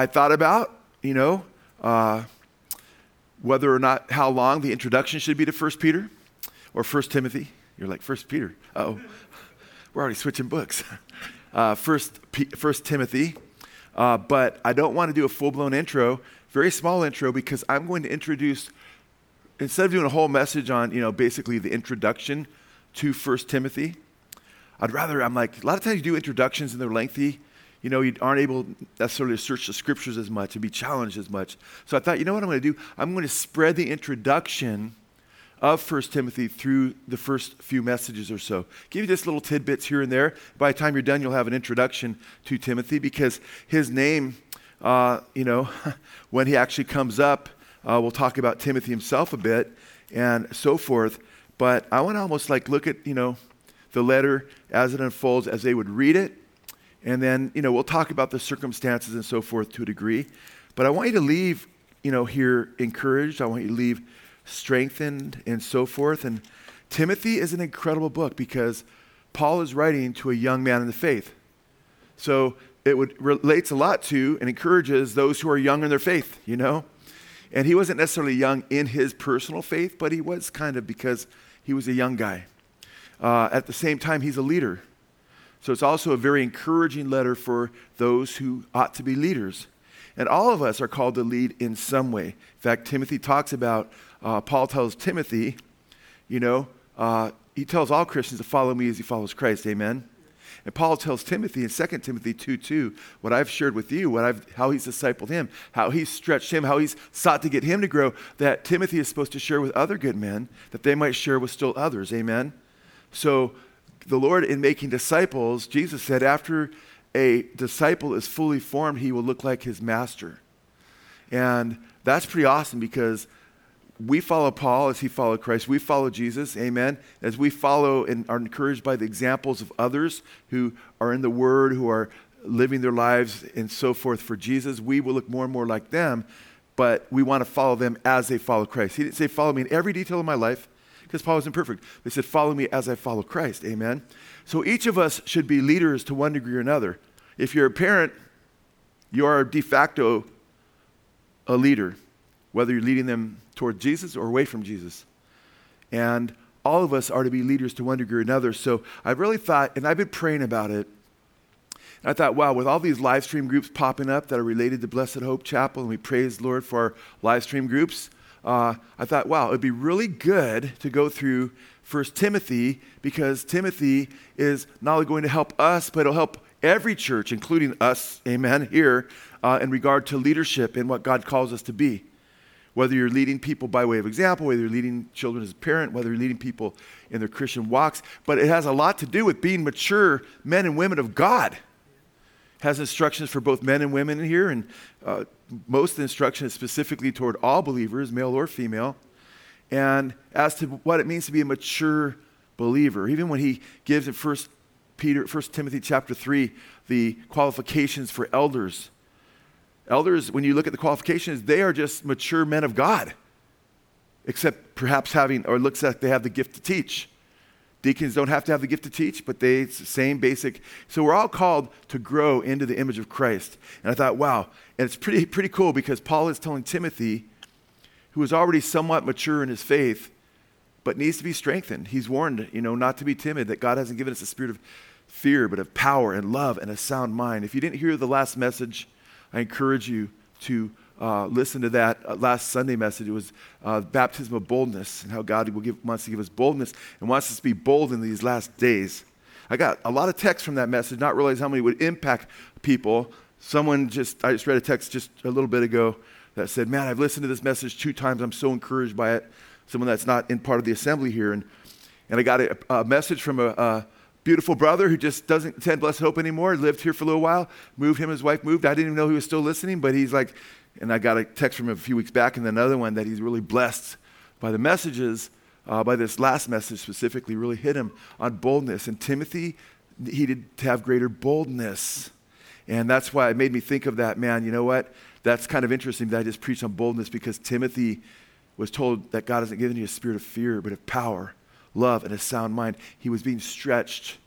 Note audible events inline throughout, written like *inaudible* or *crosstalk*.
I thought about, you know, uh, whether or not how long the introduction should be to 1 Peter or 1 Timothy. You're like, 1 Peter. Oh, we're already switching books. *laughs* Uh, first, P- first Timothy. Uh, but I don't want to do a full blown intro, very small intro, because I'm going to introduce, instead of doing a whole message on, you know, basically the introduction to First Timothy, I'd rather, I'm like, a lot of times you do introductions and they're lengthy. You know, you aren't able necessarily to search the scriptures as much and be challenged as much. So I thought, you know what I'm going to do? I'm going to spread the introduction of First Timothy through the first few messages or so. Give you just little tidbits here and there. By the time you're done, you'll have an introduction to Timothy because his name, uh, you know, *laughs* when he actually comes up, uh, we'll talk about Timothy himself a bit and so forth. But I want to almost like look at, you know, the letter as it unfolds as they would read it. And then, you know, we'll talk about the circumstances and so forth to a degree. But I want you to leave, you know, here encouraged. I want you to leave strengthened and so forth. And Timothy is an incredible book because Paul is writing to a young man in the faith. So it would, relates a lot to and encourages those who are young in their faith, you know? And he wasn't necessarily young in his personal faith, but he was kind of because he was a young guy. Uh, at the same time, he's a leader. So it's also a very encouraging letter for those who ought to be leaders. And all of us are called to lead in some way. In fact, Timothy talks about uh, Paul tells Timothy, you know, uh, he tells all Christians to follow me as he follows Christ. Amen. And Paul tells Timothy in 2 Timothy 2 2, what I've shared with you, what I've, how he's discipled him, how he's stretched him, how he's sought to get him to grow, that Timothy is supposed to share with other good men, that they might share with still others. Amen. So the Lord, in making disciples, Jesus said, after a disciple is fully formed, he will look like his master. And that's pretty awesome because we follow Paul as he followed Christ. We follow Jesus, amen. As we follow and are encouraged by the examples of others who are in the Word, who are living their lives and so forth for Jesus, we will look more and more like them, but we want to follow them as they follow Christ. He didn't say, Follow me in every detail of my life, because Paul wasn't perfect. He said, Follow me as I follow Christ, amen. So each of us should be leaders to one degree or another. If you're a parent, you are de facto a leader whether you're leading them toward Jesus or away from Jesus. And all of us are to be leaders to one degree or another. So I really thought, and I've been praying about it. And I thought, wow, with all these live stream groups popping up that are related to Blessed Hope Chapel, and we praise the Lord for our live stream groups, uh, I thought, wow, it'd be really good to go through First Timothy because Timothy is not only going to help us, but it'll help every church, including us, amen, here, uh, in regard to leadership and what God calls us to be whether you're leading people by way of example, whether you're leading children as a parent, whether you're leading people in their Christian walks. But it has a lot to do with being mature men and women of God. Has instructions for both men and women in here, and uh, most of the instruction is specifically toward all believers, male or female, and as to what it means to be a mature believer. Even when he gives in First Peter, First Timothy chapter three, the qualifications for elders Elders, when you look at the qualifications, they are just mature men of God, except perhaps having, or looks like they have the gift to teach. Deacons don't have to have the gift to teach, but they, it's the same basic. So we're all called to grow into the image of Christ. And I thought, wow. And it's pretty, *laughs* pretty cool because Paul is telling Timothy, who is already somewhat mature in his faith, but needs to be strengthened. He's warned, you know, not to be timid, that God hasn't given us a spirit of fear, but of power and love and a sound mind. If you didn't hear the last message, I encourage you to uh, listen to that uh, last Sunday message. It was uh, baptism of boldness and how God will give, wants to give us boldness and wants us to be bold in these last days. I got a lot of texts from that message, not realize how many would impact people. Someone just, I just read a text just a little bit ago that said, Man, I've listened to this message two times. I'm so encouraged by it. Someone that's not in part of the assembly here. And, and I got a, a message from a, a beautiful brother who just doesn't attend Blessed Hope anymore, lived here for a little while, moved, him his wife moved. I didn't even know he was still listening, but he's like, and I got a text from him a few weeks back and another one that he's really blessed by the messages, uh, by this last message specifically, really hit him on boldness. And Timothy needed to have greater boldness. And that's why it made me think of that, man. You know what? That's kind of interesting that I just preached on boldness because Timothy was told that God hasn't given you a spirit of fear, but of power love, and a sound mind. He was being stretched.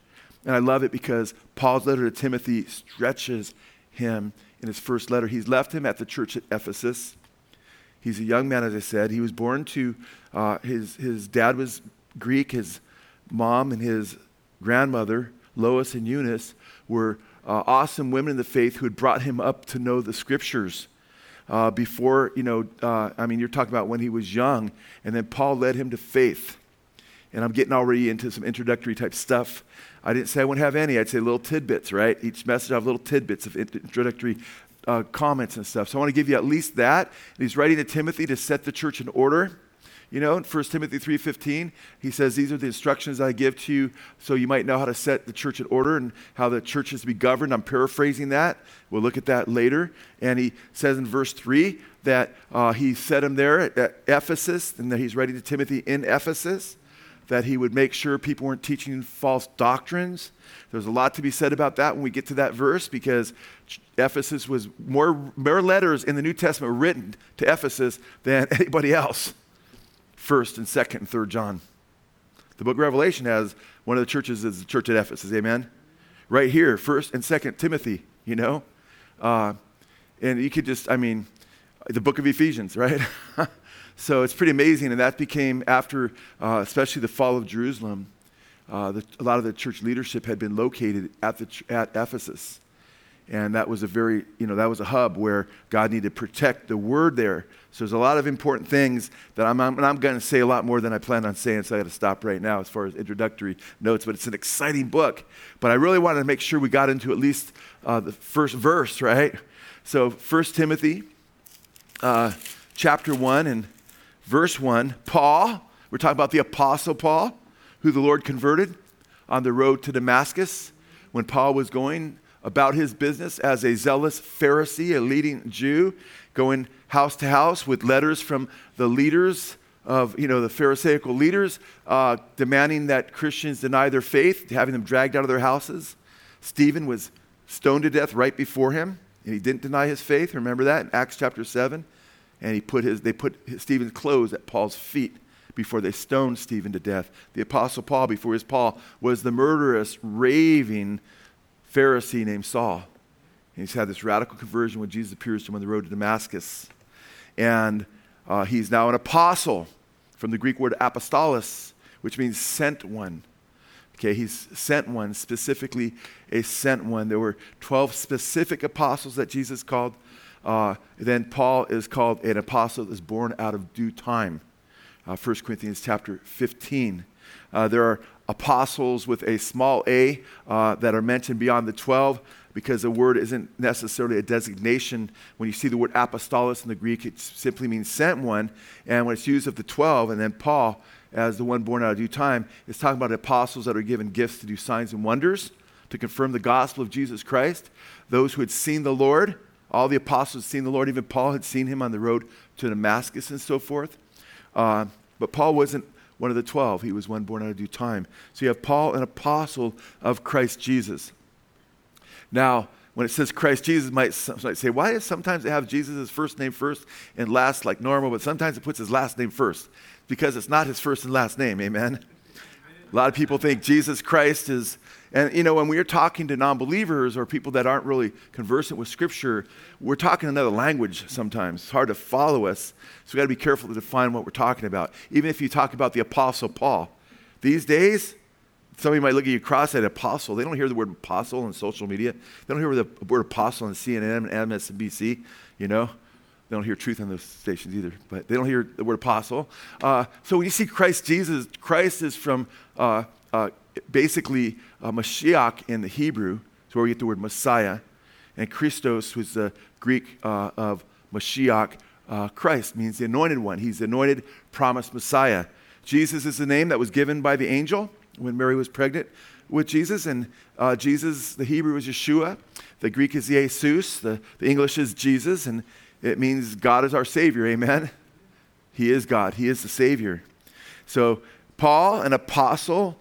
And I love it because Paul's letter to Timothy stretches him in his first letter. He's left him at the church at Ephesus. He's a young man, as I said. He was born to, uh, his, his dad was Greek. His mom and his grandmother, Lois and Eunice, were uh, awesome women in the faith who had brought him up to know the scriptures. Uh, before, you know, uh, I mean, you're talking about when he was young, and then Paul led him to faith. And I'm getting already into some introductory type stuff. I didn't say I wouldn't have any, I'd say little tidbits, right? Each message I have little tidbits of introductory uh, comments and stuff. So I want to give you at least that. And he's writing to Timothy to set the church in order. You know, in 1 Timothy 3.15, he says, these are the instructions I give to you so you might know how to set the church in order and how the church is to be governed. I'm paraphrasing that. We'll look at that later. And he says in verse 3 that uh, he set him there at, at Ephesus and that he's writing to Timothy in Ephesus that he would make sure people weren't teaching false doctrines. There's a lot to be said about that when we get to that verse because Ephesus was more, more letters in the New Testament written to Ephesus than *laughs* anybody else. First and second and third John. The book of Revelation has one of the churches is the church at Ephesus. Amen. Right here, first and second Timothy. You know, uh, and you could just, I mean, the book of Ephesians, *laughs* right? So it's pretty amazing, and that became after, uh, especially the fall of Jerusalem. Uh, the, a lot of the church leadership had been located at the at Ephesus, and that was a very, you know, that was a hub where God needed to protect the word there. So there's a lot of important things that I'm, I'm, I'm going to say a lot more than I plan on saying, so I got to stop right now as far as introductory notes. But it's an exciting book. But I really wanted to make sure we got into at least uh, the first verse, right? So 1 Timothy uh, chapter 1 and verse 1, Paul, we're talking about the Apostle Paul, who the Lord converted on the road to Damascus when Paul was going about his business as a zealous Pharisee, a leading Jew, going house to house with letters from the leaders of, you know, the Pharisaical leaders, uh, demanding that Christians deny their faith, having them dragged out of their houses. Stephen was stoned to death right before him, and he didn't deny his faith. Remember that in Acts chapter 7? And he put his, they put Stephen's clothes at Paul's feet before they stoned Stephen to death. The Apostle Paul, before his Paul, was the murderous, raving Pharisee named Saul. And he's had this radical conversion when Jesus appears to him on the road to Damascus. And uh, he's now an apostle from the Greek word apostolos, which means sent one. Okay, he's sent one, specifically a sent one. There were 12 specific apostles that Jesus called. Uh, then Paul is called an apostle that is born out of due time. Uh, 1 Corinthians chapter 15. Uh, there are apostles with a small a uh, that are mentioned beyond the 12 because the word isn't necessarily a designation. When you see the word apostolos in the Greek, it simply means sent one. And when it's used of the 12, and then Paul, as the one born out of due time, is talking about apostles that are given gifts to do signs and wonders, to confirm the gospel of Jesus Christ. Those who had seen the Lord, all the apostles had seen the Lord, even Paul had seen him on the road to Damascus and so forth. Uh, but Paul wasn't one of the 12. He was one born out of due time. So you have Paul, an apostle of Christ Jesus. Now, when it says Christ Jesus, might, might say, why sometimes it have Jesus' first name first and last like normal, but sometimes it puts his last name first? Because it's not his first and last name, amen? A lot of people think Jesus Christ is, and you know, when we're talking to non believers or people that aren't really conversant with Scripture, we're talking another language sometimes. It's hard to follow us. So we've got to be careful to define what we're talking about. Even if you talk about the Apostle Paul, these days, somebody might look at you cross-eyed apostle. They don't hear the word apostle on social media. They don't hear the word apostle on CNN and MSNBC, you know. They don't hear truth on those stations either, but they don't hear the word apostle. Uh, so when you see Christ Jesus, Christ is from uh, uh, basically uh, Mashiach in the Hebrew, it's where we get the word Messiah, and Christos was the Greek uh, of Mashiach. Uh, Christ means the anointed one. He's the anointed, promised Messiah. Jesus is the name that was given by the angel when Mary was pregnant with Jesus. And Jesus, the Hebrew is Yeshua, the Greek is Jesus, the, the English is Jesus, and it means God is our Savior. Amen? He is God, He is the Savior. So, Paul, an apostle,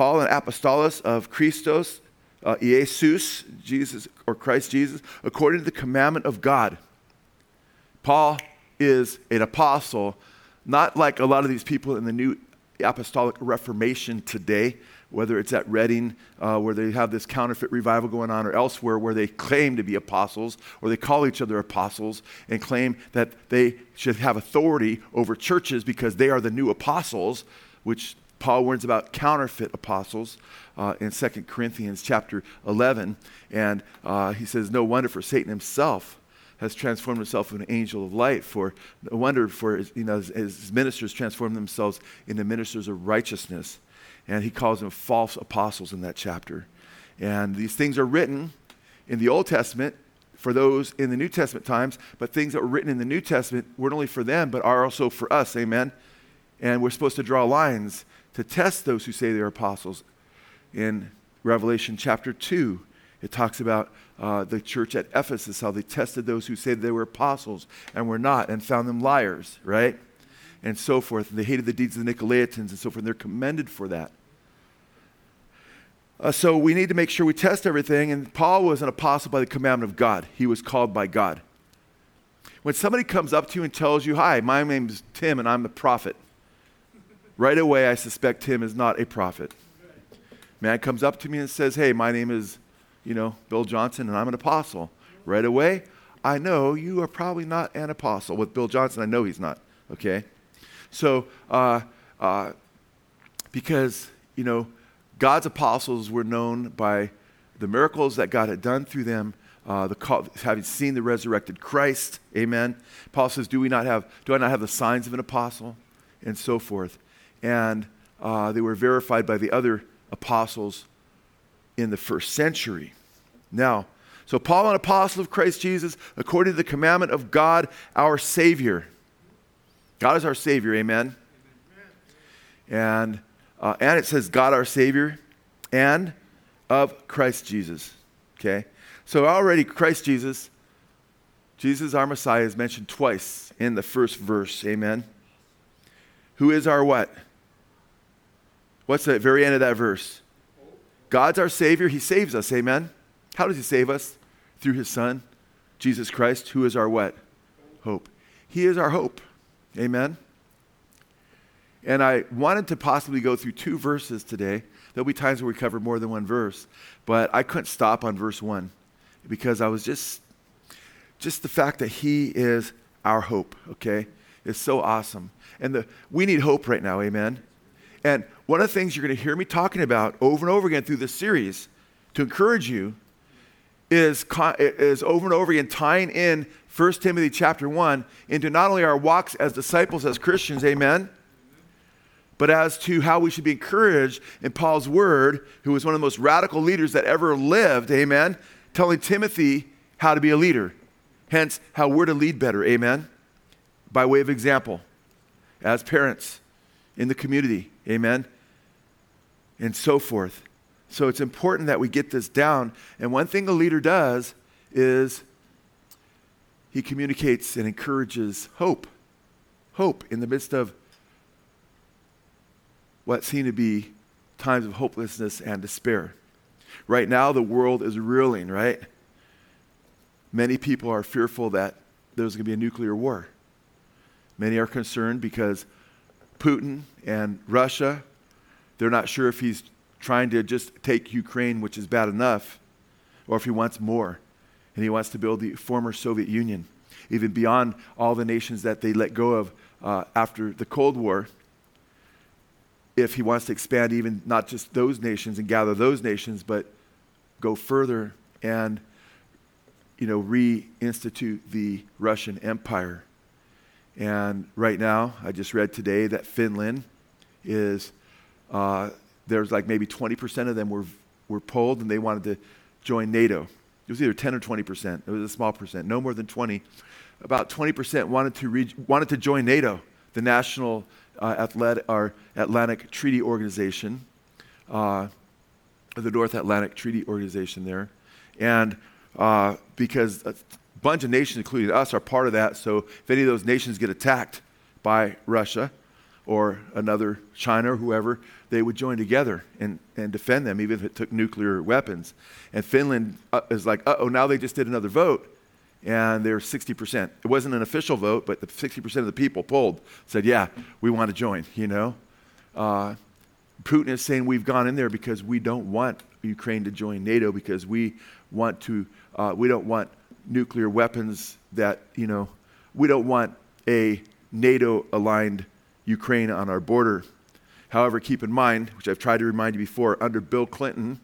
Paul, an apostolos of Christos, uh, Jesus, Jesus, or Christ Jesus, according to the commandment of God. Paul is an apostle, not like a lot of these people in the New Apostolic Reformation today, whether it's at Redding, uh, where they have this counterfeit revival going on, or elsewhere where they claim to be apostles, or they call each other apostles and claim that they should have authority over churches because they are the new apostles, which Paul warns about counterfeit apostles uh, in 2 Corinthians chapter 11. And uh, he says, No wonder for Satan himself has transformed himself into an angel of light. For no wonder for you know, his, his ministers transformed themselves into ministers of righteousness. And he calls them false apostles in that chapter. And these things are written in the Old Testament for those in the New Testament times, but things that were written in the New Testament weren't only for them, but are also for us. Amen. And we're supposed to draw lines to test those who say they're apostles. In Revelation chapter 2, it talks about uh, the church at Ephesus, how they tested those who said they were apostles and were not, and found them liars, right? And so forth. And they hated the deeds of the Nicolaitans and so forth. And they're commended for that. Uh, so we need to make sure we test everything. And Paul was an apostle by the commandment of God, he was called by God. When somebody comes up to you and tells you, Hi, my name is Tim and I'm a prophet, right away I suspect Tim is not a prophet. Man comes up to me and says, Hey, my name is, you know, Bill Johnson and I'm an apostle. Right away, I know you are probably not an apostle. With Bill Johnson, I know he's not, okay? So, uh, uh, because, you know, God's apostles were known by the miracles that God had done through them, uh, the call, having seen the resurrected Christ. Amen. Paul says, "Do we not have? Do I not have the signs of an apostle?" And so forth. And uh, they were verified by the other apostles in the first century. Now, so Paul, an apostle of Christ Jesus, according to the commandment of God, our Savior. God is our Savior. Amen. And uh, and it says God our Savior and of Christ Jesus. Okay? So already Christ Jesus, Jesus our Messiah is mentioned twice in the first verse. Amen. Who is our what? What's the very end of that verse? God's our Savior. He saves us. Amen. How does He save us? Through His Son, Jesus Christ, who is our what? Hope. He is our hope. Amen. And I wanted to possibly go through two verses today. There'll be times where we cover more than one verse, but I couldn't stop on verse one because I was just, just the fact that He is our hope, okay, is so awesome. And the, we need hope right now, amen? And one of the things you're going to hear me talking about over and over again through this series to encourage you is, is over and over again tying in 1 Timothy chapter 1 into not only our walks as disciples, as Christians, amen? but as to how we should be encouraged in Paul's word, who was one of the most radical leaders that ever lived, amen, telling Timothy how to be a leader. Hence, how we're to lead better, amen, by way of example, as parents in the community, amen, and so forth. So it's important that we get this down. And one thing a leader does is he communicates and encourages hope. Hope in the midst of what seem to be times of hopelessness and despair. Right now, the world is reeling, right? Many people are fearful that there's going to be a nuclear war. Many are concerned because Putin and Russia, they're not sure if he's trying to just take Ukraine, which is bad enough, or if he wants more. And he wants to build the former Soviet Union, even beyond all the nations that they let go of uh, after the Cold War if he wants to expand even not just those nations and gather those nations, but go further and you know reinstitute the Russian Empire. And right now, I just read today that Finland is uh, there's like maybe 20% of them were were polled and they wanted to join NATO. It was either 10 or 20%. It was a small percent, no more than 20. About 20% wanted to re- wanted to join NATO, the national uh, Atlantic, our Atlantic Treaty Organization, uh, the North Atlantic Treaty Organization there. And uh, because a bunch of nations, including us, are part of that, so if any of those nations get attacked by Russia or another China or whoever, they would join together and, and defend them, even if it took nuclear weapons. And Finland uh, is like, uh oh, now they just did another vote and they're 60%. It wasn't an official vote, but the 60% of the people polled said, yeah, we want to join, you know. Uh, Putin is saying we've gone in there because we don't want Ukraine to join NATO because we want to, uh, we don't want nuclear weapons that, you know, we don't want a NATO aligned Ukraine on our border. However, keep in mind, which I've tried to remind you before, under Bill Clinton,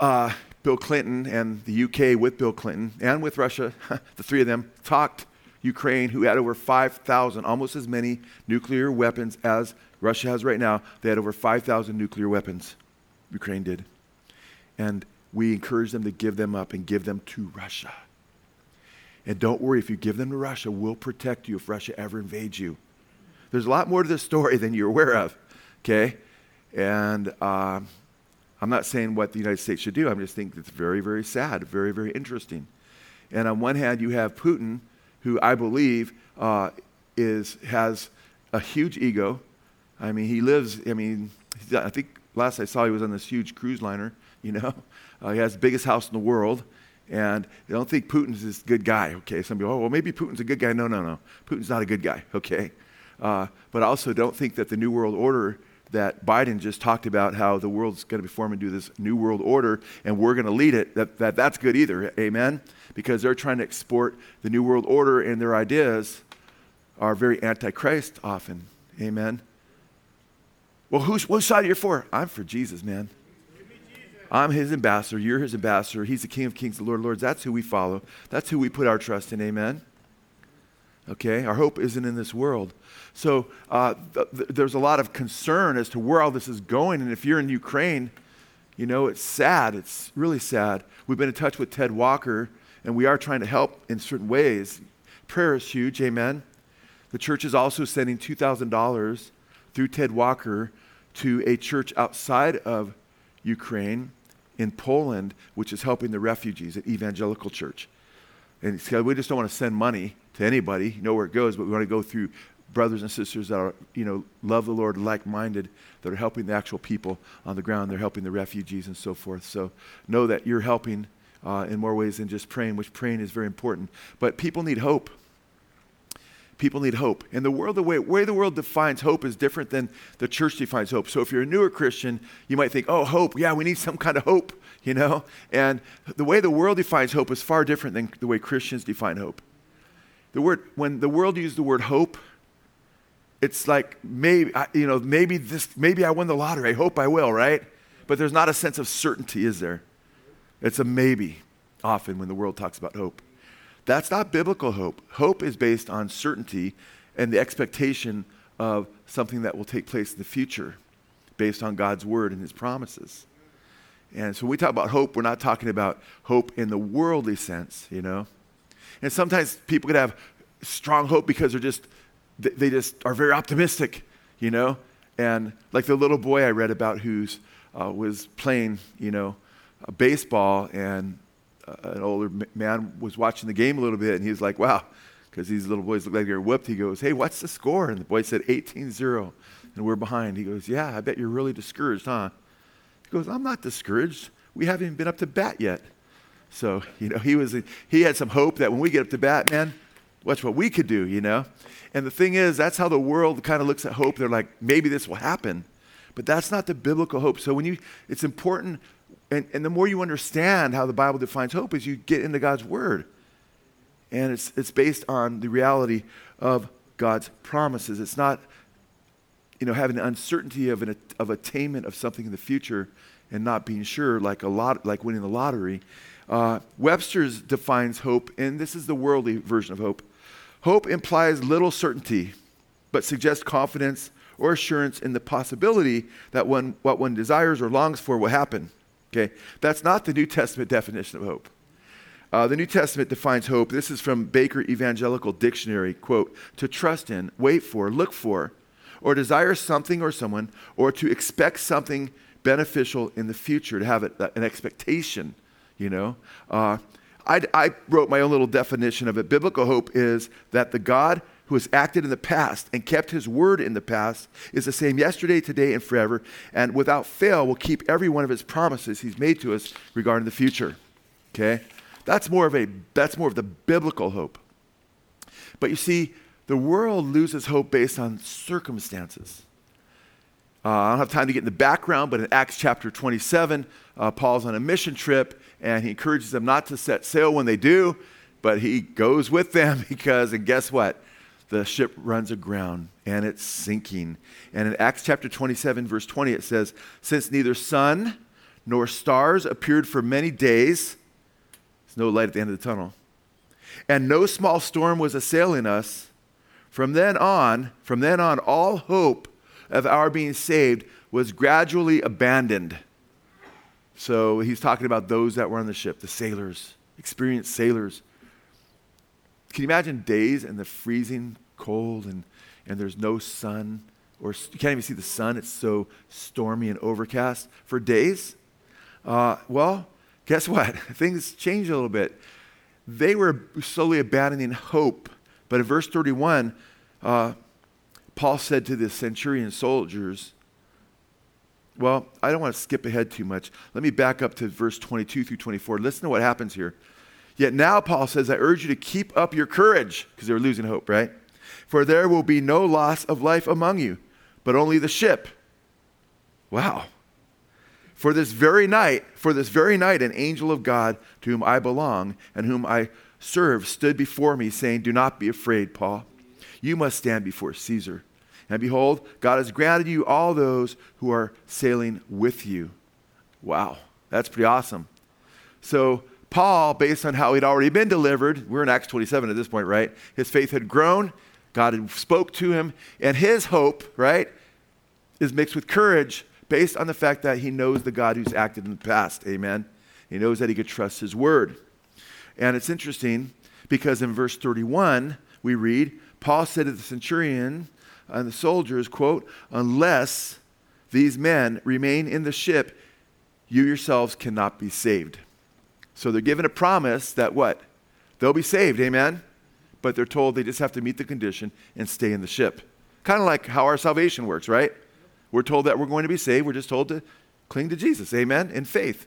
uh, Bill Clinton and the UK with Bill Clinton and with Russia, *laughs* the three of them talked Ukraine, who had over 5,000, almost as many nuclear weapons as Russia has right now. They had over 5,000 nuclear weapons, Ukraine did. And we encouraged them to give them up and give them to Russia. And don't worry, if you give them to Russia, we'll protect you if Russia ever invades you. There's a lot more to this story than you're aware of, okay? And um, I'm not saying what the United States should do. I'm just thinking it's very, very sad, very, very interesting. And on one hand, you have Putin, who I believe uh, is, has a huge ego. I mean, he lives, I mean, I think last I saw he was on this huge cruise liner, you know. Uh, he has the biggest house in the world. And I don't think Putin's this good guy, okay? Some people, oh, well, maybe Putin's a good guy. No, no, no. Putin's not a good guy, *laughs* okay? Uh, but I also don't think that the New World Order that Biden just talked about, how the world's going to be formed into this New World Order and we're going to lead it, that, that that's good either, amen? Because they're trying to export the New World Order and their ideas are very antichrist often, amen? Well, who's, what side are you for? I'm for Jesus, man. I'm his ambassador. You're his ambassador. He's the King of Kings, the Lord of Lords. That's who we follow. That's who we put our trust in. Amen. Okay? Our hope isn't in this world. So uh, th- th- there's a lot of concern as to where all this is going. And if you're in Ukraine, you know, it's sad. It's really sad. We've been in touch with Ted Walker, and we are trying to help in certain ways. Prayer is huge. Amen. The church is also sending $2,000 through Ted Walker to a church outside of Ukraine in Poland, which is helping the refugees at Evangelical Church. And we just don't want to send money to anybody, you know where it goes, but we want to go through brothers and sisters that are, you know, love the Lord, like minded, that are helping the actual people on the ground. They're helping the refugees and so forth. So know that you're helping uh, in more ways than just praying, which praying is very important. But people need hope. People need hope. And the world, the way, way the world defines hope is different than the church defines hope. So if you're a newer Christian, you might think, oh, hope, yeah, we need some kind of hope, *laughs* you know? And the way the world defines hope is far different than the way Christians define hope. The word, when the world uses the word hope, it's like maybe, you know, maybe this, maybe I won the lottery. I hope I will, right? But there's not a sense of certainty, is there? It's a maybe often when the world talks about hope. That's not biblical hope. Hope is based on certainty and the expectation of something that will take place in the future based on God's word and his promises. And so when we talk about hope, we're not talking about hope in the worldly sense, you know. And sometimes people could have strong hope because they're just they just are very optimistic, you know. And like the little boy I read about who's uh, was playing, you know, baseball and an older man was watching the game a little bit, and he was like, wow, because these little boys look like they're whipped. He goes, hey, what's the score? And the boy said 18-0, and we're behind. He goes, yeah, I bet you're really discouraged, huh? He goes, I'm not discouraged. We haven't even been up to bat yet. So, you know, he, was, he had some hope that when we get up to bat, man, watch what we could do, you know? And the thing is, that's how the world kind of looks at hope. They're like, maybe this will happen. But that's not the biblical hope. So when you, it's important and, and the more you understand how the Bible defines hope is you get into God's Word. And it's, it's based on the reality of God's promises. It's not, you know, having the uncertainty of, an, of attainment of something in the future and not being sure, like, a lot, like winning the lottery. Uh, Webster's defines hope, and this is the worldly version of hope. Hope implies little certainty, but suggests confidence or assurance in the possibility that one, what one desires or longs for will happen. Okay? That's not the New Testament definition of hope. Uh, the New Testament defines hope. This is from Baker Evangelical Dictionary quote, to trust in, wait for, look for, or desire something or someone, or to expect something beneficial in the future, to have an expectation, you know. Uh, I, I wrote my own little definition of it. Biblical hope is that the God who has acted in the past and kept his word in the past is the same yesterday, today, and forever, and without fail will keep every one of his promises he's made to us regarding the future. Okay? That's more of a that's more of the biblical hope. But you see, the world loses hope based on circumstances. Uh, I don't have time to get in the background, but in Acts chapter 27, uh, Paul's on a mission trip and he encourages them not to set sail when they do, but he goes with them *laughs* because, and guess what? The ship runs aground and it's sinking. And in Acts chapter 27, verse 20, it says, Since neither sun nor stars appeared for many days, there's no light at the end of the tunnel, and no small storm was assailing us, from then on, from then on, all hope of our being saved was gradually abandoned. So he's talking about those that were on the ship, the sailors, experienced sailors. Can you imagine days in the freezing cold and, and there's no sun? Or you can't even see the sun. It's so stormy and overcast for days. Uh, well, guess what? *laughs* Things change a little bit. They were slowly abandoning hope. But in verse 31, uh, Paul said to the centurion soldiers, well, I don't want to skip ahead too much. Let me back up to verse 22 through 24. Listen to what happens here. Yet now, Paul says, I urge you to keep up your courage, because they were losing hope, right? For there will be no loss of life among you, but only the ship. Wow. For this very night, for this very night, an angel of God to whom I belong and whom I serve stood before me, saying, Do not be afraid, Paul. You must stand before Caesar. And behold, God has granted you all those who are sailing with you. Wow, that's pretty awesome. So, Paul, based on how he'd already been delivered, we're in Acts 27 at this point, right? His faith had grown, God had spoke to him, and his hope, right, is mixed with courage based on the fact that he knows the God who's acted in the past. Amen. He knows that he could trust his word. And it's interesting because in verse 31, we read, Paul said to the centurion and the soldiers, quote, unless these men remain in the ship, you yourselves cannot be saved. So they're given a promise that what? They'll be saved, amen? But they're told they just have to meet the condition and stay in the ship. Kind of like how our salvation works, right? We're told that we're going to be saved. We're just told to cling to Jesus, amen, in faith.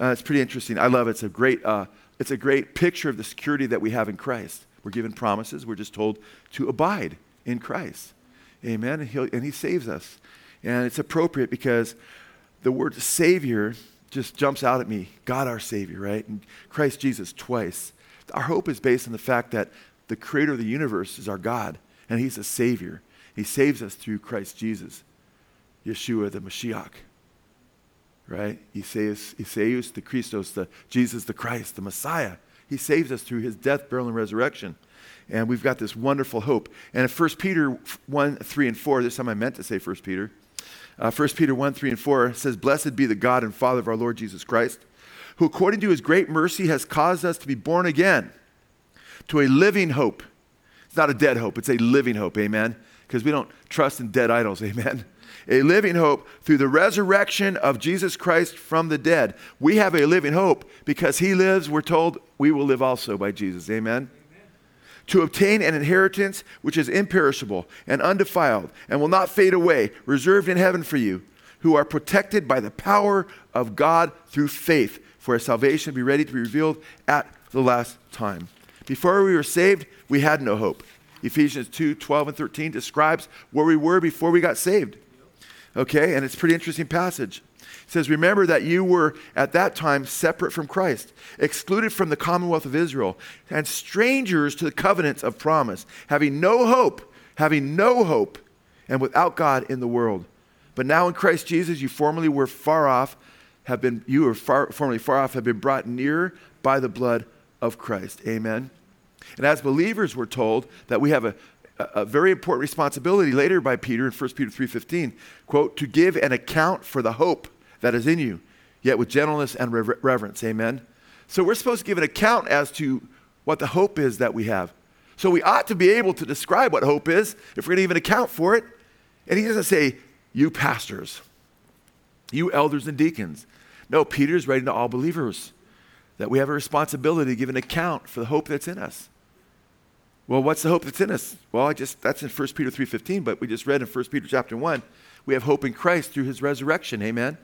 Uh, it's pretty interesting. I love it. It's a great, uh, it's a great picture of the security that we have in Christ. We're given promises. We're just told to abide in Christ. Amen. And, and He saves us. And it's appropriate because the word Savior just jumps out at me. God, our Savior, right? And Christ Jesus twice. Our hope is based on the fact that the Creator of the universe is our God, and He's a Savior. He saves us through Christ Jesus, Yeshua, the Mashiach. Right? Iesous the Christos, the Jesus the Christ, the Messiah. He saves us through his death, burial, and resurrection. And we've got this wonderful hope. And in 1 Peter 1, 3, and 4, this time I meant to say 1 Peter. Uh, 1 Peter 1, 3, and 4 says, Blessed be the God and Father of our Lord Jesus Christ, who according to his great mercy has caused us to be born again to a living hope. It's not a dead hope, it's a living hope, amen? Because we don't trust in dead idols, *laughs* amen? A living hope through the resurrection of Jesus Christ from the dead. We have a living hope because he lives, we're told we will live also by Jesus, amen? to obtain an inheritance which is imperishable and undefiled and will not fade away, reserved in heaven for you, who are protected by the power of God through faith, for salvation be ready to be revealed at the last time. Before we were saved, we had no hope. Ephesians 2 12 and 13 describes where we were before we got saved. Okay, and it's a pretty interesting passage It says, Remember that you were at that time separate from Christ, excluded from the commonwealth of Israel, and strangers to the covenants of promise, having no hope, having no hope, and without God in the world. But now in Christ Jesus, you formerly were far off, have been, you were far, formerly far off, have been brought near by the blood of Christ. Amen. And as believers, we're told that we have a, a very important responsibility later by Peter in 1 Peter 3:15, quote, to give an account for the hope that is in you, yet with gentleness and reverence. Amen. So we're supposed to give an account as to what the hope is that we have. So we ought to be able to describe what hope is if we're going to even account for it. And he doesn't say, you pastors, you elders and deacons. No, Peter is writing to all believers that we have a responsibility to give an account for the hope that's in us. Well, what's the hope that's in us? Well, I just that's in 1 Peter 3:15, but we just read in 1 Peter chapter 1, we have hope in Christ through his resurrection. Amen.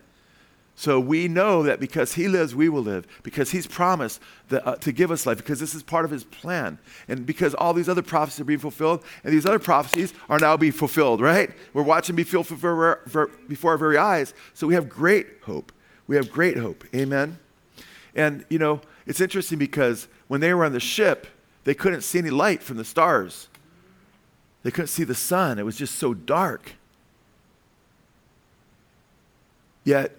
So we know that because He lives, we will live. Because He's promised that, uh, to give us life, because this is part of His plan. And because all these other prophecies are being fulfilled, and these other prophecies are now being fulfilled, right? We're watching be fulfilled before our very eyes. So we have great hope. We have great hope. Amen. And, you know, it's interesting because when they were on the ship, they couldn't see any light from the stars. They couldn't see the sun. It was just so dark. Yet,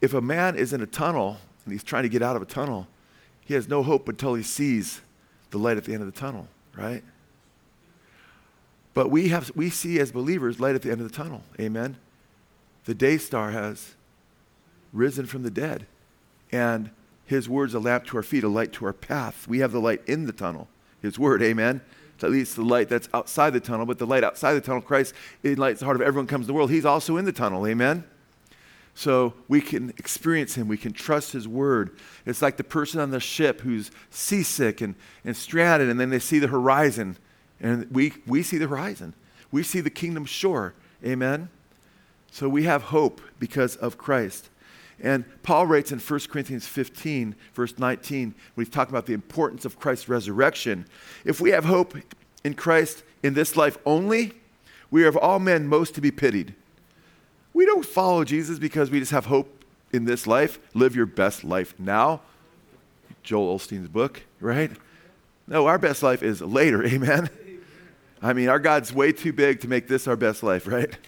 if a man is in a tunnel and he's trying to get out of a tunnel, he has no hope until he sees the light at the end of the tunnel, right? But we, have, we see as believers light at the end of the tunnel. Amen. The day star has risen from the dead. And his word's a lamp to our feet, a light to our path. We have the light in the tunnel. His word, amen. At least the light that's outside the tunnel, but the light outside the tunnel, Christ lights the heart of everyone who comes to the world. He's also in the tunnel, amen. So we can experience him. We can trust his word. It's like the person on the ship who's seasick and, and stranded, and then they see the horizon. And we, we see the horizon. We see the kingdom shore. Amen? So we have hope because of Christ. And Paul writes in 1 Corinthians 15, verse 19, when he's talking about the importance of Christ's resurrection. If we have hope in Christ in this life only, we are of all men most to be pitied. We don't follow Jesus because we just have hope in this life. Live your best life now. Joel Osteen's book, right? No, our best life is later, *laughs* amen? I mean, our God's way too big to make this our best life, right?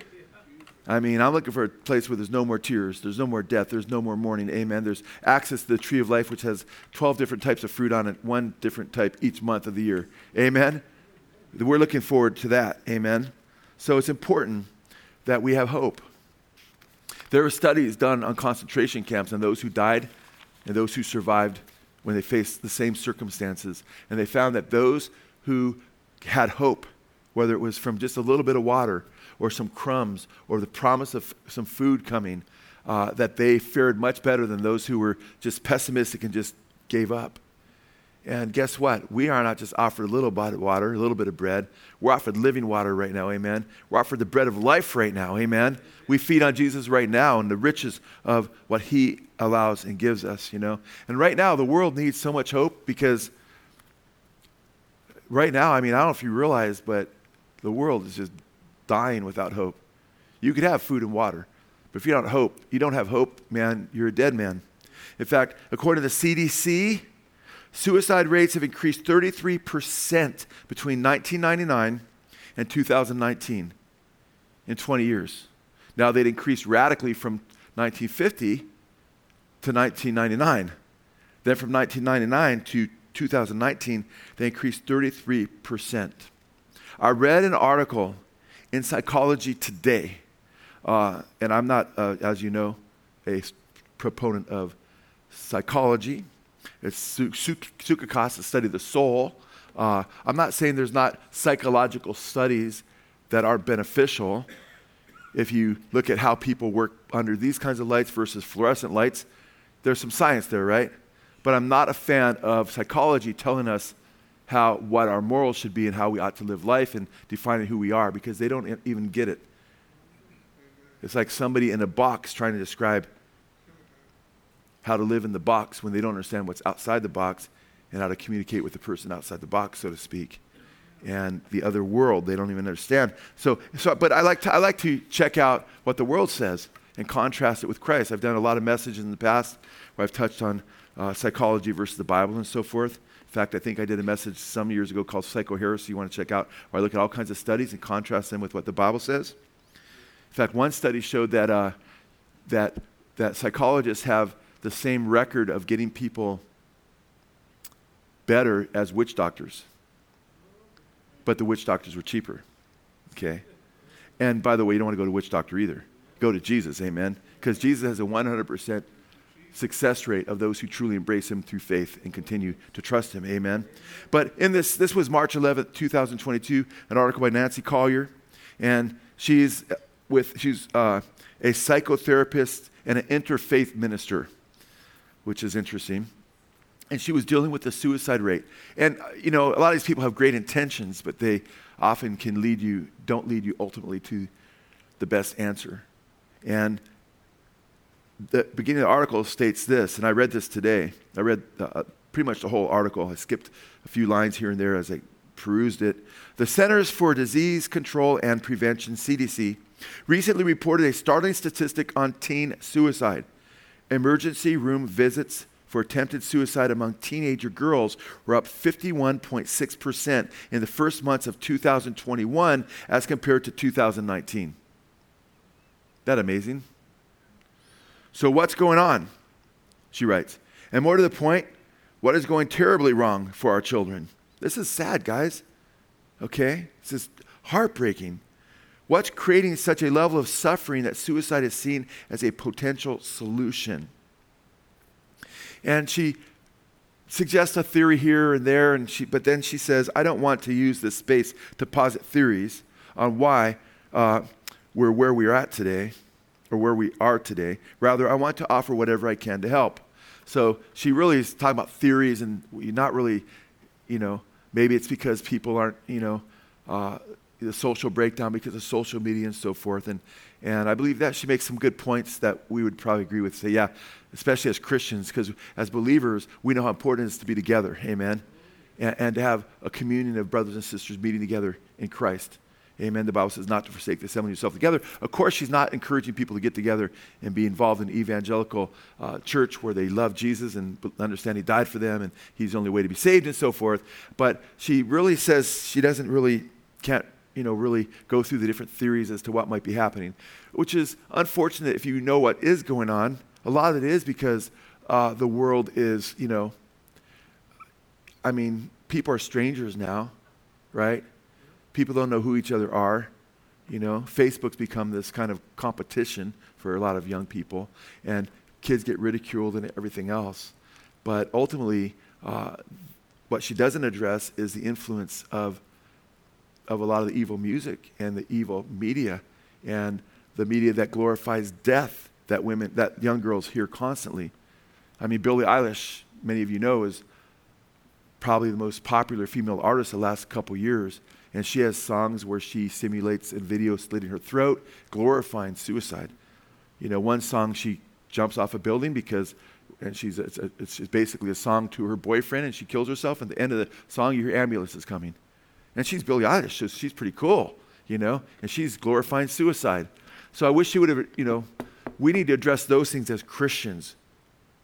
*laughs* I mean, I'm looking for a place where there's no more tears, there's no more death, there's no more mourning. Amen. There's access to the tree of life, which has 12 different types of fruit on it, one different type each month of the year. Amen. We're looking forward to that. Amen. So it's important that we have hope. There were studies done on concentration camps and those who died and those who survived when they faced the same circumstances. And they found that those who had hope, whether it was from just a little bit of water or some crumbs or the promise of some food coming, uh, that they fared much better than those who were just pessimistic and just gave up. And guess what? We are not just offered a little bit of water, a little bit of bread. We're offered living water right now, amen. We're offered the bread of life right now, amen. We feed on Jesus right now and the riches of what he allows and gives us, you know. And right now, the world needs so much hope because right now, I mean, I don't know if you realize, but the world is just dying without hope. You could have food and water, but if you don't hope, you don't have hope, man, you're a dead man. In fact, according to the CDC, Suicide rates have increased 33% between 1999 and 2019 in 20 years. Now, they'd increased radically from 1950 to 1999. Then from 1999 to 2019, they increased 33%. I read an article in Psychology Today, uh, and I'm not, uh, as you know, a proponent of psychology. It's Sukakasa study the soul. Uh, I'm not saying there's not psychological studies that are beneficial. If you look at how people work under these kinds of lights versus fluorescent lights, there's some science there, right? But I'm not a fan of psychology telling us how what our morals should be and how we ought to live life and defining who we are because they don't even get it. It's like somebody in a box trying to describe how to live in the box when they don't understand what's outside the box and how to communicate with the person outside the box, so to speak. And the other world, they don't even understand. So, so but I like, to, I like to check out what the world says and contrast it with Christ. I've done a lot of messages in the past where I've touched on uh, psychology versus the Bible and so forth. In fact, I think I did a message some years ago called Psychoheresy you want to check out, where I look at all kinds of studies and contrast them with what the Bible says. In fact, one study showed that, uh, that, that psychologists have the same record of getting people better as witch doctors. But the witch doctors were cheaper. Okay? And by the way, you don't want to go to witch doctor either. Go to Jesus, amen? Because Jesus has a 100% success rate of those who truly embrace him through faith and continue to trust him, amen? But in this, this was March 11th, 2022, an article by Nancy Colier. And she's, with, she's uh, a psychotherapist and an interfaith minister which is interesting. And she was dealing with the suicide rate. And, uh, you know, a lot of these people have great intentions, but they often can lead you, don't lead you ultimately to the best answer. And the beginning of the article states this, and I read this today. I read uh, pretty much the whole article. I skipped a few lines here and there as I perused it. The Centers for Disease Control and Prevention, CDC, recently reported a startling statistic on teen suicide. Emergency room visits for attempted suicide among teenager girls were up 51.6% in the first months of 2021 as compared to 2019. That amazing? So, what's going on? She writes. And more to the point, what is going terribly wrong for our children? This is sad, guys. Okay? This is heartbreaking. What's creating such a level of suffering that suicide is seen as a potential solution? And she suggests a theory here and there, and she, but then she says, I don't want to use this space to posit theories on why uh, we're where we are at today or where we are today. Rather, I want to offer whatever I can to help. So she really is talking about theories and not really, you know, maybe it's because people aren't, you know, uh, the social breakdown because of social media and so forth. And, and I believe that she makes some good points that we would probably agree with. Say, yeah, especially as Christians, because as believers, we know how important it is to be together. Amen. And, and to have a communion of brothers and sisters meeting together in Christ. Amen. The Bible says not to forsake the assembling yourself together. Of course, she's not encouraging people to get together and be involved in evangelical uh, church where they love Jesus and understand He died for them and He's the only way to be saved and so forth. But she really says she doesn't really can't you know really go through the different theories as to what might be happening, which is unfortunate if you know what is going on. A lot of it is because uh, the world is you know. I mean, people are strangers now, right? people don't know who each other are. You know, Facebook's become this kind of competition for a lot of young people, and kids get ridiculed and everything else. But ultimately, uh, what she doesn't address is the influence of, of a lot of the evil music and the evil media and the media that glorifies death that women, that young girls hear constantly. I mean, Billie Eilish, many of you know, is probably the most popular female artist the last couple years. And she has songs where she simulates a video slitting her throat, glorifying suicide. You know, one song she jumps off a building because, and she's it's, a, it's basically a song to her boyfriend, and she kills herself. At the end of the song, you hear ambulances coming, and she's Billie Eilish, so she's pretty cool, you know, and she's glorifying suicide. So I wish she would have, you know, we need to address those things as Christians.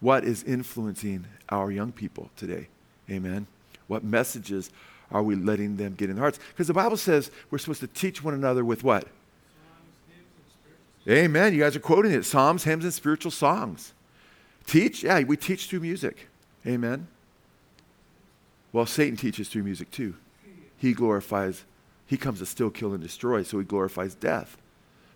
What is influencing our young people today? Amen. What messages are we letting them get in their hearts? Because the Bible says we're supposed to teach one another with what? Amen. You guys are quoting it Psalms, hymns, and spiritual songs. Teach? Yeah, we teach through music. Amen. Well, Satan teaches through music too. He glorifies, he comes to still kill and destroy, so he glorifies death.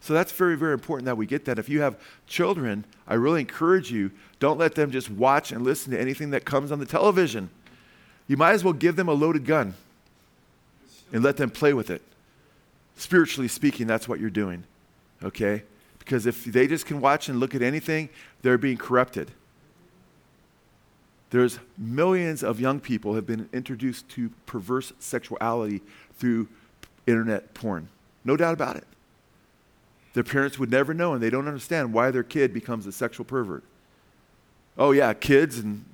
So that's very, very important that we get that. If you have children, I really encourage you don't let them just watch and listen to anything that comes on the television. You might as well give them a loaded gun and let them play with it. Spiritually speaking, that's what you're doing, okay? Because if they just can watch and look at anything, they're being corrupted. There's millions of young people have been introduced to perverse sexuality through internet porn. No doubt about it. Their parents would never know, and they don't understand why their kid becomes a sexual pervert. Oh, yeah, kids and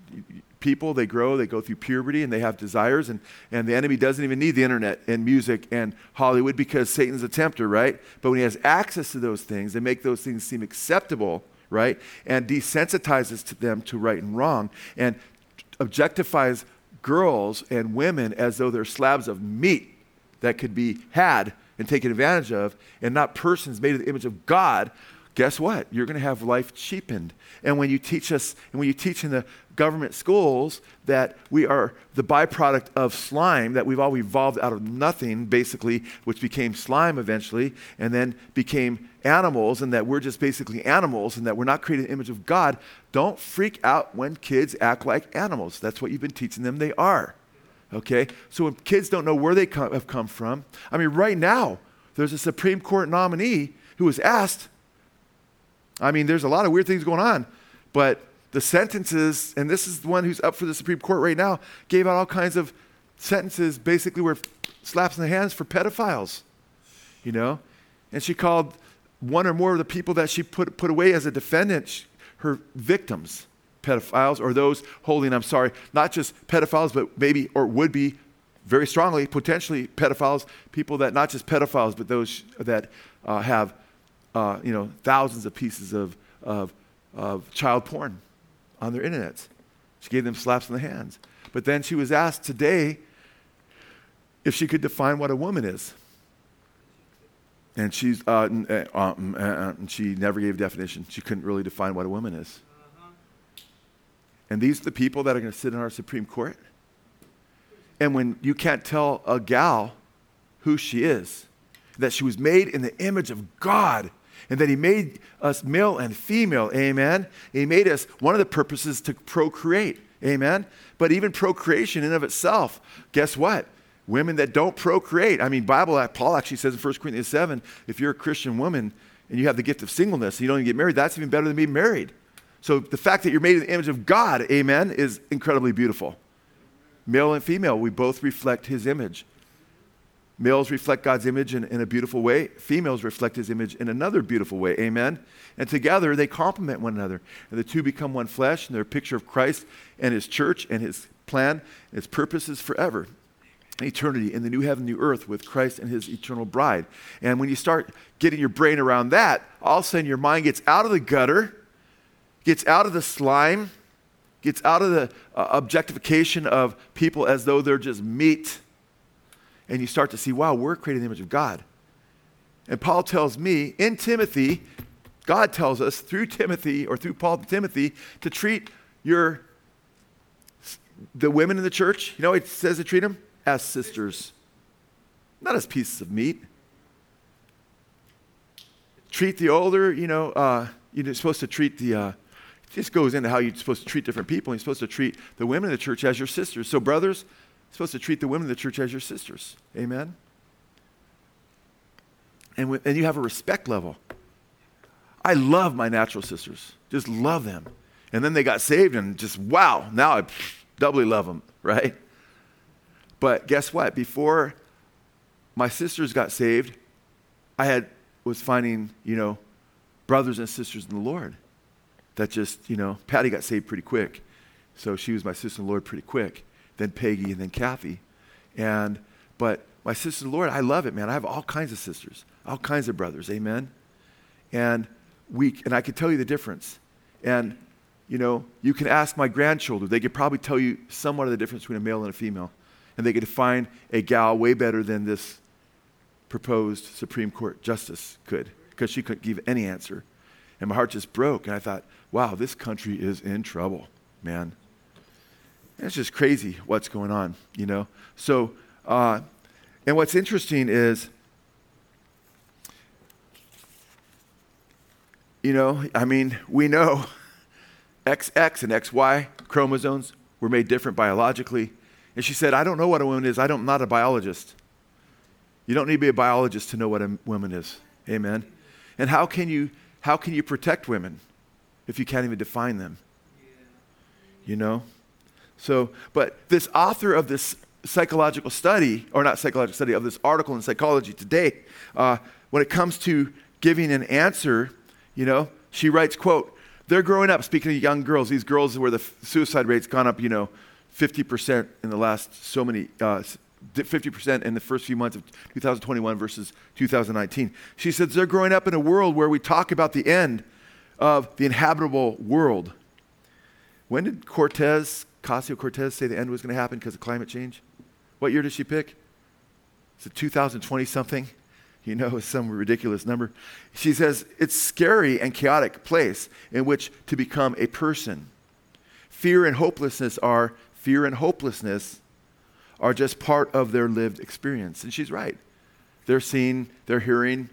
people, they grow, they go through puberty, and they have desires. And, and the enemy doesn't even need the internet and music and Hollywood because Satan's a tempter, right? But when he has access to those things, they make those things seem acceptable, right? And desensitizes to them to right and wrong and objectifies girls and women as though they're slabs of meat that could be had and taken advantage of and not persons made in the image of God guess what? You're going to have life cheapened. And when you teach us, and when you teach in the government schools that we are the byproduct of slime, that we've all evolved out of nothing, basically, which became slime eventually, and then became animals, and that we're just basically animals, and that we're not created in the image of God, don't freak out when kids act like animals. That's what you've been teaching them they are. Okay? So when kids don't know where they come, have come from, I mean, right now, there's a Supreme Court nominee who was asked, I mean, there's a lot of weird things going on, but the sentences, and this is the one who's up for the Supreme Court right now, gave out all kinds of sentences basically were slaps in the hands for pedophiles, you know? And she called one or more of the people that she put, put away as a defendant, she, her victims, pedophiles, or those holding, I'm sorry, not just pedophiles, but maybe or would be very strongly, potentially pedophiles, people that not just pedophiles, but those that uh, have, uh, you know, thousands of pieces of, of, of child porn on their internets. She gave them slaps on the hands. But then she was asked today if she could define what a woman is. And she's, uh, uh, uh, mm, uh, and she never gave a definition. She couldn't really define what a woman is. And these are the people that are going to sit in our Supreme Court. And when you can't tell a gal who she is, that she was made in the image of God, and that He made us male and female, amen. He made us one of the purposes to procreate, amen. But even procreation in of itself, guess what? Women that don't procreate. I mean, Bible, uh, Paul actually says in 1 Corinthians 7, if you're a Christian woman and you have the gift of singleness and you don't even get married, that's even better than being married. So the fact that you're made in the image of God, amen, is incredibly beautiful. Male and female, we both reflect his image. Males reflect God's image in, in, a beautiful way. Females reflect his image in another beautiful way. Amen. And together they complement one another. And the two become one flesh, and they're a picture of Christ and his church and his plan, and his purposes forever eternity in the new heaven, new earth with Christ and his eternal bride. And when you start getting your brain around that, all of a sudden your mind gets out of the gutter, gets out of the slime, gets out of the uh, objectification of people as though they're just meat. And you start to see, wow, we're created in the image of God. And Paul tells me in Timothy, God tells us through Timothy or through Paul to Timothy to treat your the women in the church. You know, it says to treat them as sisters, not as pieces of meat. Treat the older, you know, uh, you're supposed to treat the, uh, it just goes into how you're supposed to treat different people. You're supposed to treat the women in the church as your sisters. So, brothers, supposed to treat the women of the church as your sisters. Amen? And, and you have a respect level. I love my natural sisters, just love them. And then they got saved, and just wow, now I doubly love them, right? But guess what? Before my sisters got saved, I had was finding, you know, brothers and sisters in the Lord that just, you know, Patty got saved pretty quick. So she was my sister in the Lord pretty quick. Then Peggy and then Kathy. And but my sister Lord, I love it, man. I have all kinds of sisters, all kinds of brothers. Amen. And we and I can tell you the difference. And you know, you can ask my grandchildren. They could probably tell you somewhat of the difference between a male and a female and they could find a gal way better than this proposed Supreme Court justice could, because she couldn't give any answer. And my heart just broke, and I thought, wow, this country is in trouble, man. It's just crazy what's going on, you know? So, uh, and what's interesting is, you know, I mean, we know *laughs* XX and XY chromosomes were made different biologically and she said, I don't know what a woman is. I don't, I'm not a biologist. You don't need to be a biologist to know what a woman is. Amen. And how can you, how can you protect women if you can't even define them? You know? So, but this author of this psychological study, or not psychological study, of this article in Psychology Today, uh, when it comes to giving an answer, you know, she writes, quote, they're growing up, speaking of young girls, these girls where the suicide rate's gone up, you know, 50% in the last so many, uh, 50% in the first few months of 2021 versus 2019. She says they're growing up in a world where we talk about the end of the inhabitable world. When did Cortez, Ocasio Cortez, say the end was going to happen because of climate change? What year did she pick? Is it 2020 something? You know, some ridiculous number. She says it's scary and chaotic place in which to become a person. Fear and hopelessness are fear and hopelessness are just part of their lived experience. And she's right. They're seeing, they're hearing,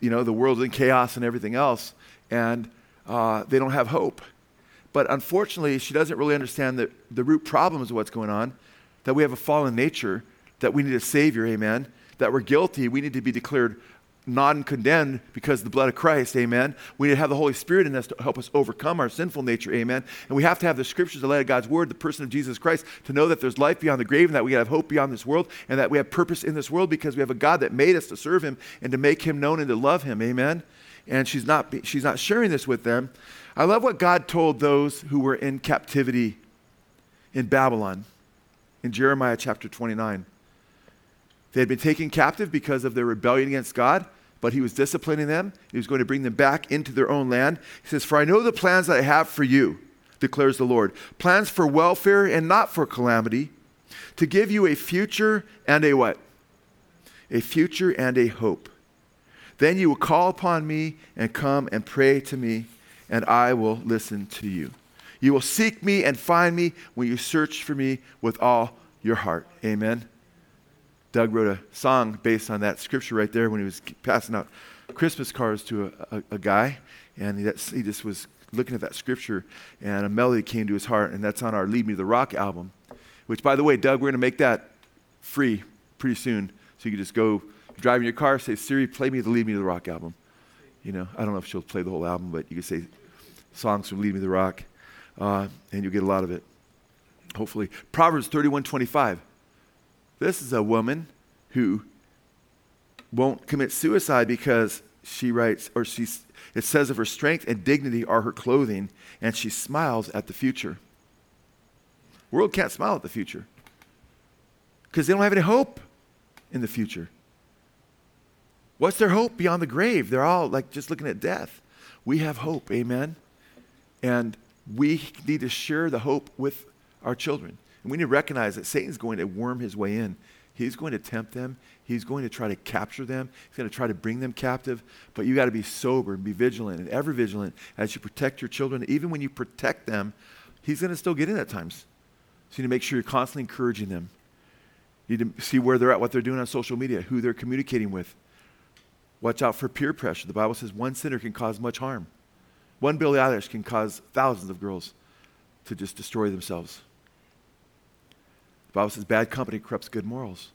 you know, the world's in chaos and everything else, and uh, they don't have hope. But unfortunately, she doesn't really understand the, the root problems of what's going on, that we have a fallen nature, that we need a Savior, amen, that we're guilty, we need to be declared non condemned because of the blood of Christ, amen. We need to have the Holy Spirit in us to help us overcome our sinful nature, amen. And we have to have the scriptures, the light of God's word, the person of Jesus Christ, to know that there's life beyond the grave and that we have hope beyond this world and that we have purpose in this world because we have a God that made us to serve him and to make him known and to love him, amen. and she's not, she's not sharing this with them. I love what God told those who were in captivity in Babylon in Jeremiah chapter 29. They had been taken captive because of their rebellion against God, but he was disciplining them. He was going to bring them back into their own land. He says, For I know the plans that I have for you, declares the Lord plans for welfare and not for calamity, to give you a future and a what? A future and a hope. Then you will call upon me and come and pray to me, and I will listen to you. You will seek me and find me when you search for me with all your heart. Amen. Doug wrote a song based on that scripture right there when he was passing out Christmas cards to a, a, a guy, and he, he just was looking at that scripture, and a melody came to his heart, and that's on our Lead Me to the Rock album. Which, by the way, Doug, we're going to make that free pretty soon, so you can just go driving your car, say, Siri, play me the Lead Me to the Rock album. You know, I don't know if she'll play the whole album, but you can say songs from Lead Me the Rock, uh, and you'll get a lot of it, hopefully. Proverbs 31 25. This is a woman who won't commit suicide because she writes, or she, it says of her strength and dignity are her clothing, and she smiles at the future. world can't smile at the future because they don't have any hope in the future. What's their hope beyond the grave? They're all like just looking at death. We have hope, amen? And we need to share the hope with our children. And we need to recognize that Satan's going to worm his way in. He's going to tempt them. He's going to try to capture them. He's going to try to bring them captive. But you got to be sober and be vigilant and ever vigilant as you protect your children. Even when you protect them, he's going to still get in at times. So you need to make sure you're constantly encouraging them. You need to see where they're at, what they're doing on social media, who they're communicating with. Watch out for peer pressure. The Bible says one sinner can cause much harm. One Billie Eilish can cause thousands of girls to just destroy themselves. The Bible says bad company corrupts good morals.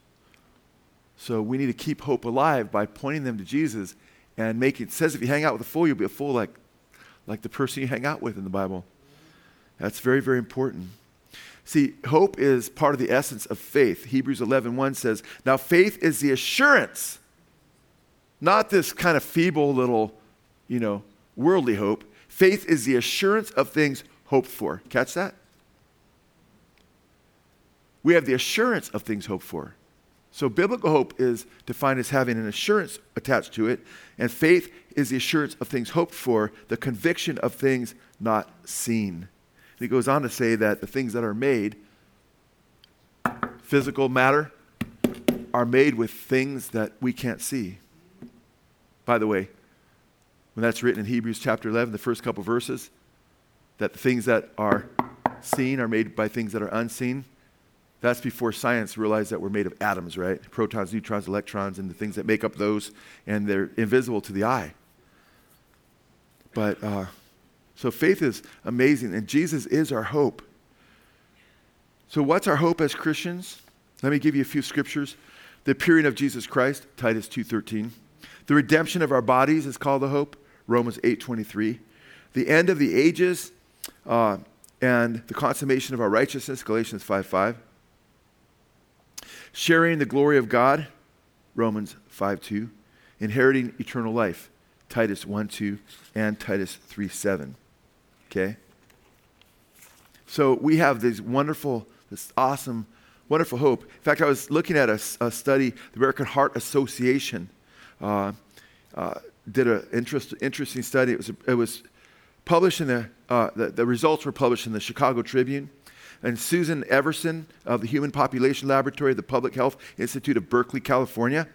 So we need to keep hope alive by pointing them to Jesus and make it, says if you hang out with a fool, you'll be a fool like, like the person you hang out with in the Bible. That's very, very important. See, hope is part of the essence of faith. Hebrews 11 1 says, Now faith is the assurance not this kind of feeble little, you know, worldly hope. Faith is the assurance of things hoped for. Catch that? We have the assurance of things hoped for. So, biblical hope is defined as having an assurance attached to it, and faith is the assurance of things hoped for, the conviction of things not seen. And he goes on to say that the things that are made, physical matter, are made with things that we can't see. By the way, when that's written in Hebrews chapter 11, the first couple verses, that the things that are seen are made by things that are unseen. That's before science realized that we're made of atoms, right? Protons, neutrons, electrons, and the things that make up those, and they're invisible to the eye. But uh, so faith is amazing, and Jesus is our hope. So, what's our hope as Christians? Let me give you a few scriptures. The appearing of Jesus Christ, Titus 2:13. The redemption of our bodies is called the hope, Romans 8:23. The end of the ages uh, and the consummation of our righteousness, Galatians 5:5. Sharing the glory of God, Romans 5:2. Inheriting eternal life, Titus 1:2 and Titus 3:7. Okay? So we have this wonderful, this awesome, wonderful hope. In fact, I was looking at a, a study, the American Heart Association uh, uh, did an interest, interesting study. It was, it was published in the, uh, the, the results were published in the Chicago Tribune. And Susan Everson of the Human Population Laboratory of the Public Health Institute of Berkeley, California,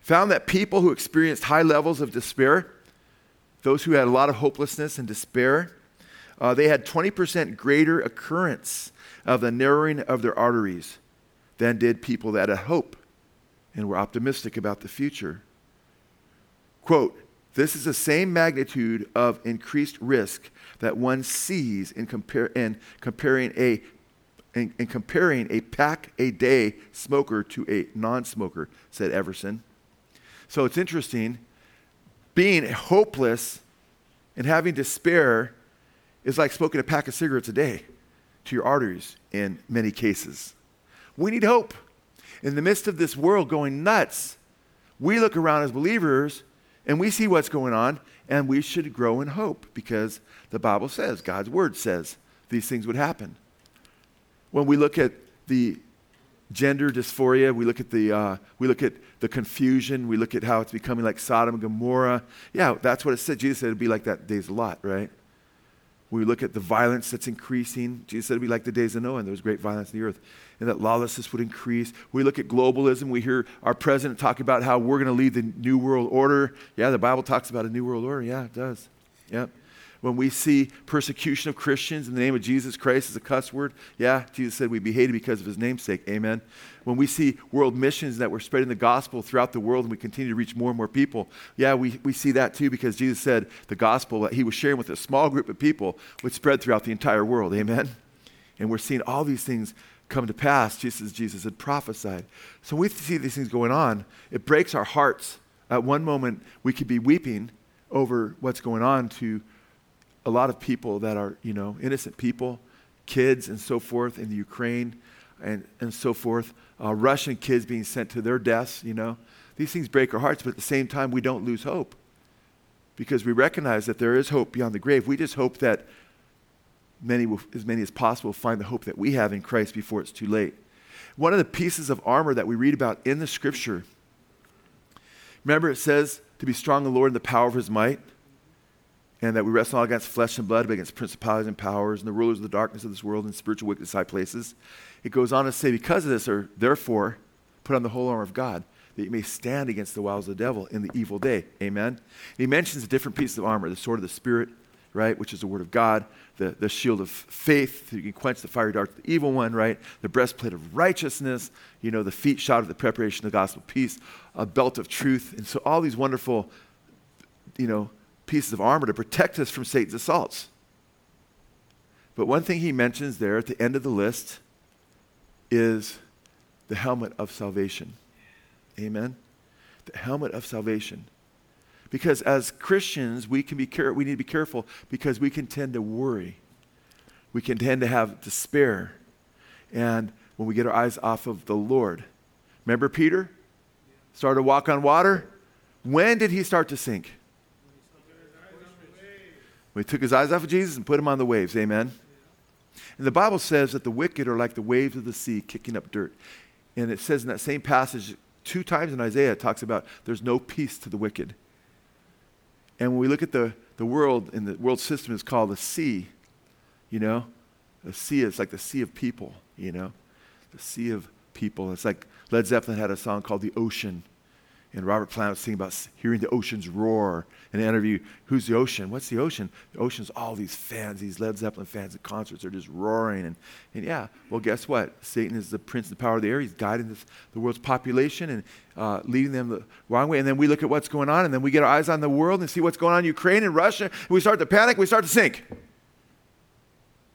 found that people who experienced high levels of despair, those who had a lot of hopelessness and despair, uh, they had 20% greater occurrence of the narrowing of their arteries than did people that had hope and were optimistic about the future. Quote, this is the same magnitude of increased risk that one sees in, in comparing a in, in, comparing a pack a day smoker to a non smoker, said Everson. So it's interesting. Being hopeless and having despair is like smoking a pack of cigarettes a day to your arteries in many cases. We need hope. In the midst of this world going nuts, we look around as believers And we see what's going on, and we should grow in hope because the Bible says, God's word says, these things would happen. When we look at the gender dysphoria, we look at the, uh, we look at the confusion, we look at how it's becoming like Sodom and Gomorrah. Yeah, that's what it said. Jesus said it'd be like that days a lot, right? We look at the violence that's increasing. Jesus said it'd be like the days of Noah, and there was great violence in the earth, and that lawlessness would increase. We look at globalism. We hear our president talk about how we're going to lead the new world order. Yeah, the Bible talks about a new world order. Yeah, it does. Yep when we see persecution of Christians in the name of Jesus Christ as a cuss word, yeah, Jesus said we'd be hated because of his namesake. Amen. When we see world missions that we're spreading the gospel throughout the world and we continue to reach more and more people, yeah, we, we see that too because Jesus said the gospel that he was sharing with a small group of people would spread throughout the entire world. Amen. And we're seeing all these things come to pass just as Jesus had prophesied. So we see these things going on. It breaks our hearts. At one moment, we could be weeping over what's going on to a lot of people that are, you know, innocent people, kids and so forth in the Ukraine and, and so forth, uh, Russian kids being sent to their deaths, you know. These things break our hearts, but at the same time, we don't lose hope because we recognize that there is hope beyond the grave. We just hope that many as many as possible find the hope that we have in Christ before it's too late. One of the pieces of armor that we read about in the scripture, remember it says to be strong in the Lord and the power of his might and that we wrestle not against flesh and blood, but against principalities and powers and the rulers of the darkness of this world and spiritual wickedness in high places. It goes on to say, because of this, or therefore, put on the whole armor of God, that you may stand against the wiles of the devil in the evil day. Amen. And he mentions the different pieces of armor: the sword of the spirit, right, which is the word of God, the, the shield of faith, so you can quench the fiery dart of the evil one, right, the breastplate of righteousness, you know, the feet shod of the preparation of the gospel of peace, a belt of truth, and so all these wonderful, you know, pieces of armor to protect us from Satan's assaults. But one thing he mentions there at the end of the list is the helmet of salvation. Amen? The helmet of salvation. Because as Christians, we, can be care- we need to be careful because we can tend to worry. We can tend to have despair. And when we get our eyes off of the Lord. Remember Peter? Started to walk on water. When did he start to sink? When he took his eyes off of Jesus and put him on the waves. Amen. And the Bible says that the wicked are like the waves of the sea kicking up dirt. And it says in that same passage, two times in Isaiah, it talks about there's no peace to the wicked. And when we look at the, the world, and the world system is called the sea, you know, the sea is like the sea of people, you know, the sea of people. It's like Led Zeppelin had a song called The Ocean. And Robert Plant was singing about hearing the oceans roar in an interview. Who's the ocean? What's the ocean? The ocean's all these fans, these Led Zeppelin fans at concerts are just roaring. And, and yeah, well, guess what? Satan is the prince of the power of the air. He's guiding this, the world's population and uh, leading them the wrong way. And then we look at what's going on, and then we get our eyes on the world and see what's going on in Ukraine and Russia. And we start to panic, we start to sink.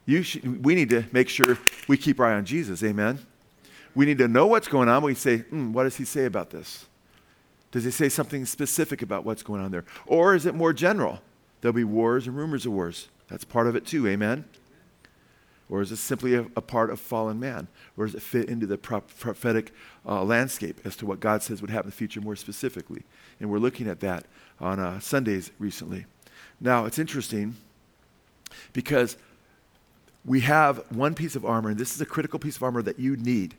You should, we need to make sure we keep our eye on Jesus. Amen. We need to know what's going on. We say, mm, what does he say about this? Does it say something specific about what's going on there? Or is it more general? There'll be wars and rumors of wars. That's part of it too, amen? Or is it simply a, a part of fallen man? Or does it fit into the prophetic uh, landscape as to what God says would happen in the future more specifically? And we're looking at that on uh, Sundays recently. Now, it's interesting because we have one piece of armor, and this is a critical piece of armor that you need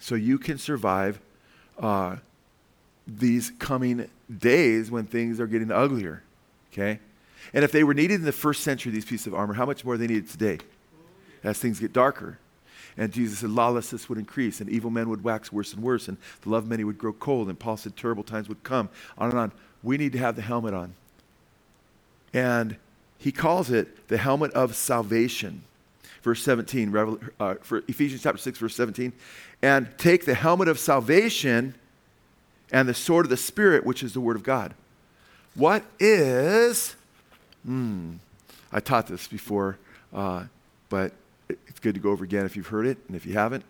so you can survive uh, these coming days when things are getting uglier. Okay? And if they were needed in the first century, these pieces of armor, how much more they needed today as things get darker? And Jesus said lawlessness would increase and evil men would wax worse and worse and the love of many would grow cold. And Paul said terrible times would come. On and on. We need to have the helmet on. And he calls it the helmet of salvation. Verse 17, uh, for Ephesians chapter 6, verse 17. And take the helmet of salvation and the sword of the Spirit, which is the Word of God. What is, hmm, I taught this before, uh, but it's good to go over again if you've heard it, and if you haven't,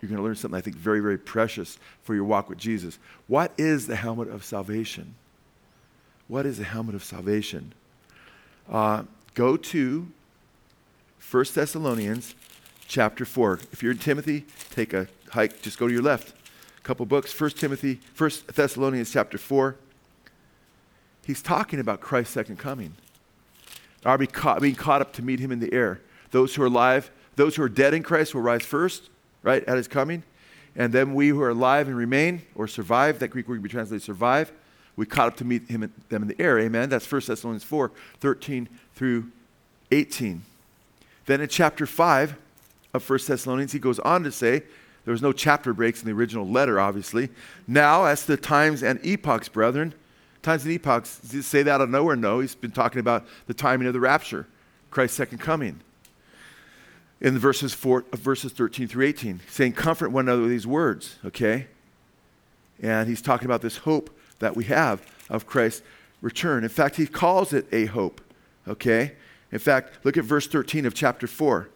you're going to learn something I think very, very precious for your walk with Jesus. What is the helmet of salvation? What is the helmet of salvation? Uh, go to 1 Thessalonians chapter 4. If you're in Timothy, take a hike, just go to your left couple books, 1 Timothy, 1 Thessalonians chapter 4. he's talking about Christ's second coming. Are being caught, being caught up to meet him in the air. Those who are alive, those who are dead in Christ will rise first, right, at his coming. And then we who are alive and remain or survive, that Greek word can be translated survive, we caught up to meet him in, them in the air. Amen. That's 1 Thessalonians 4 13 through 18. Then in chapter 5 of 1 Thessalonians, he goes on to say, there was no chapter breaks in the original letter, obviously. Now, as the times and epochs, brethren, times and epochs, say that out of nowhere? No, he's been talking about the timing of the rapture, Christ's second coming. In verses, four, uh, verses 13 through 18, saying, Comfort one another with these words, okay? And he's talking about this hope that we have of Christ's return. In fact, he calls it a hope, okay? In fact, look at verse 13 of chapter 4.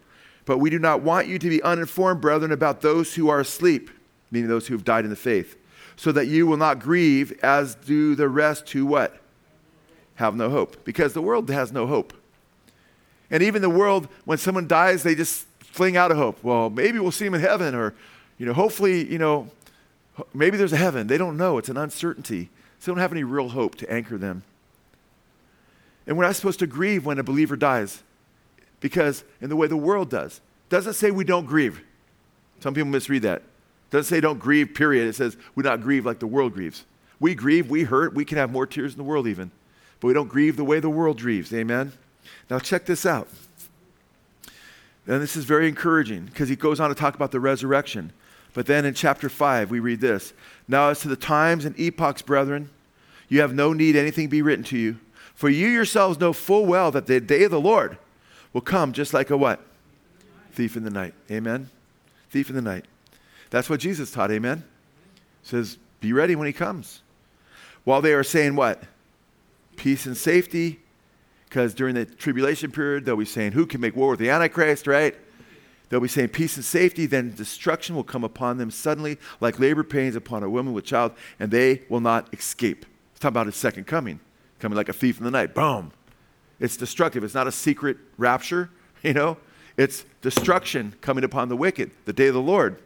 But we do not want you to be uninformed, brethren, about those who are asleep, meaning those who have died in the faith, so that you will not grieve as do the rest who what? Have no hope. Because the world has no hope. And even the world, when someone dies, they just fling out a hope. Well, maybe we'll see him in heaven, or, you know, hopefully, you know, maybe there's a heaven. They don't know. It's an uncertainty. So they don't have any real hope to anchor them. And we're not supposed to grieve when a believer dies because in the way the world does. Doesn't say we don't grieve. Some people misread that. Doesn't say don't grieve, period. It says we not grieve like the world grieves. We grieve, we hurt, we can have more tears in the world even. But we don't grieve the way the world grieves. Amen? Now check this out. And this is very encouraging because he goes on to talk about the resurrection. But then in chapter 5, we read this Now, as to the times and epochs, brethren, you have no need anything be written to you. For you yourselves know full well that the day of the Lord will come just like a what? Thief in the night. Amen? Thief in the night. That's what Jesus taught. Amen? says, be ready when he comes. While they are saying what? Peace and safety. Because during the tribulation period, they'll be saying, who can make war with the Antichrist, right? They'll be saying peace and safety, then destruction will come upon them suddenly, like labor pains upon a woman with child, and they will not escape. It's talking about his second coming, coming like a thief in the night. Boom. It's destructive. It's not a secret rapture, *laughs* you know? It's destruction coming upon the wicked, the day of the Lord.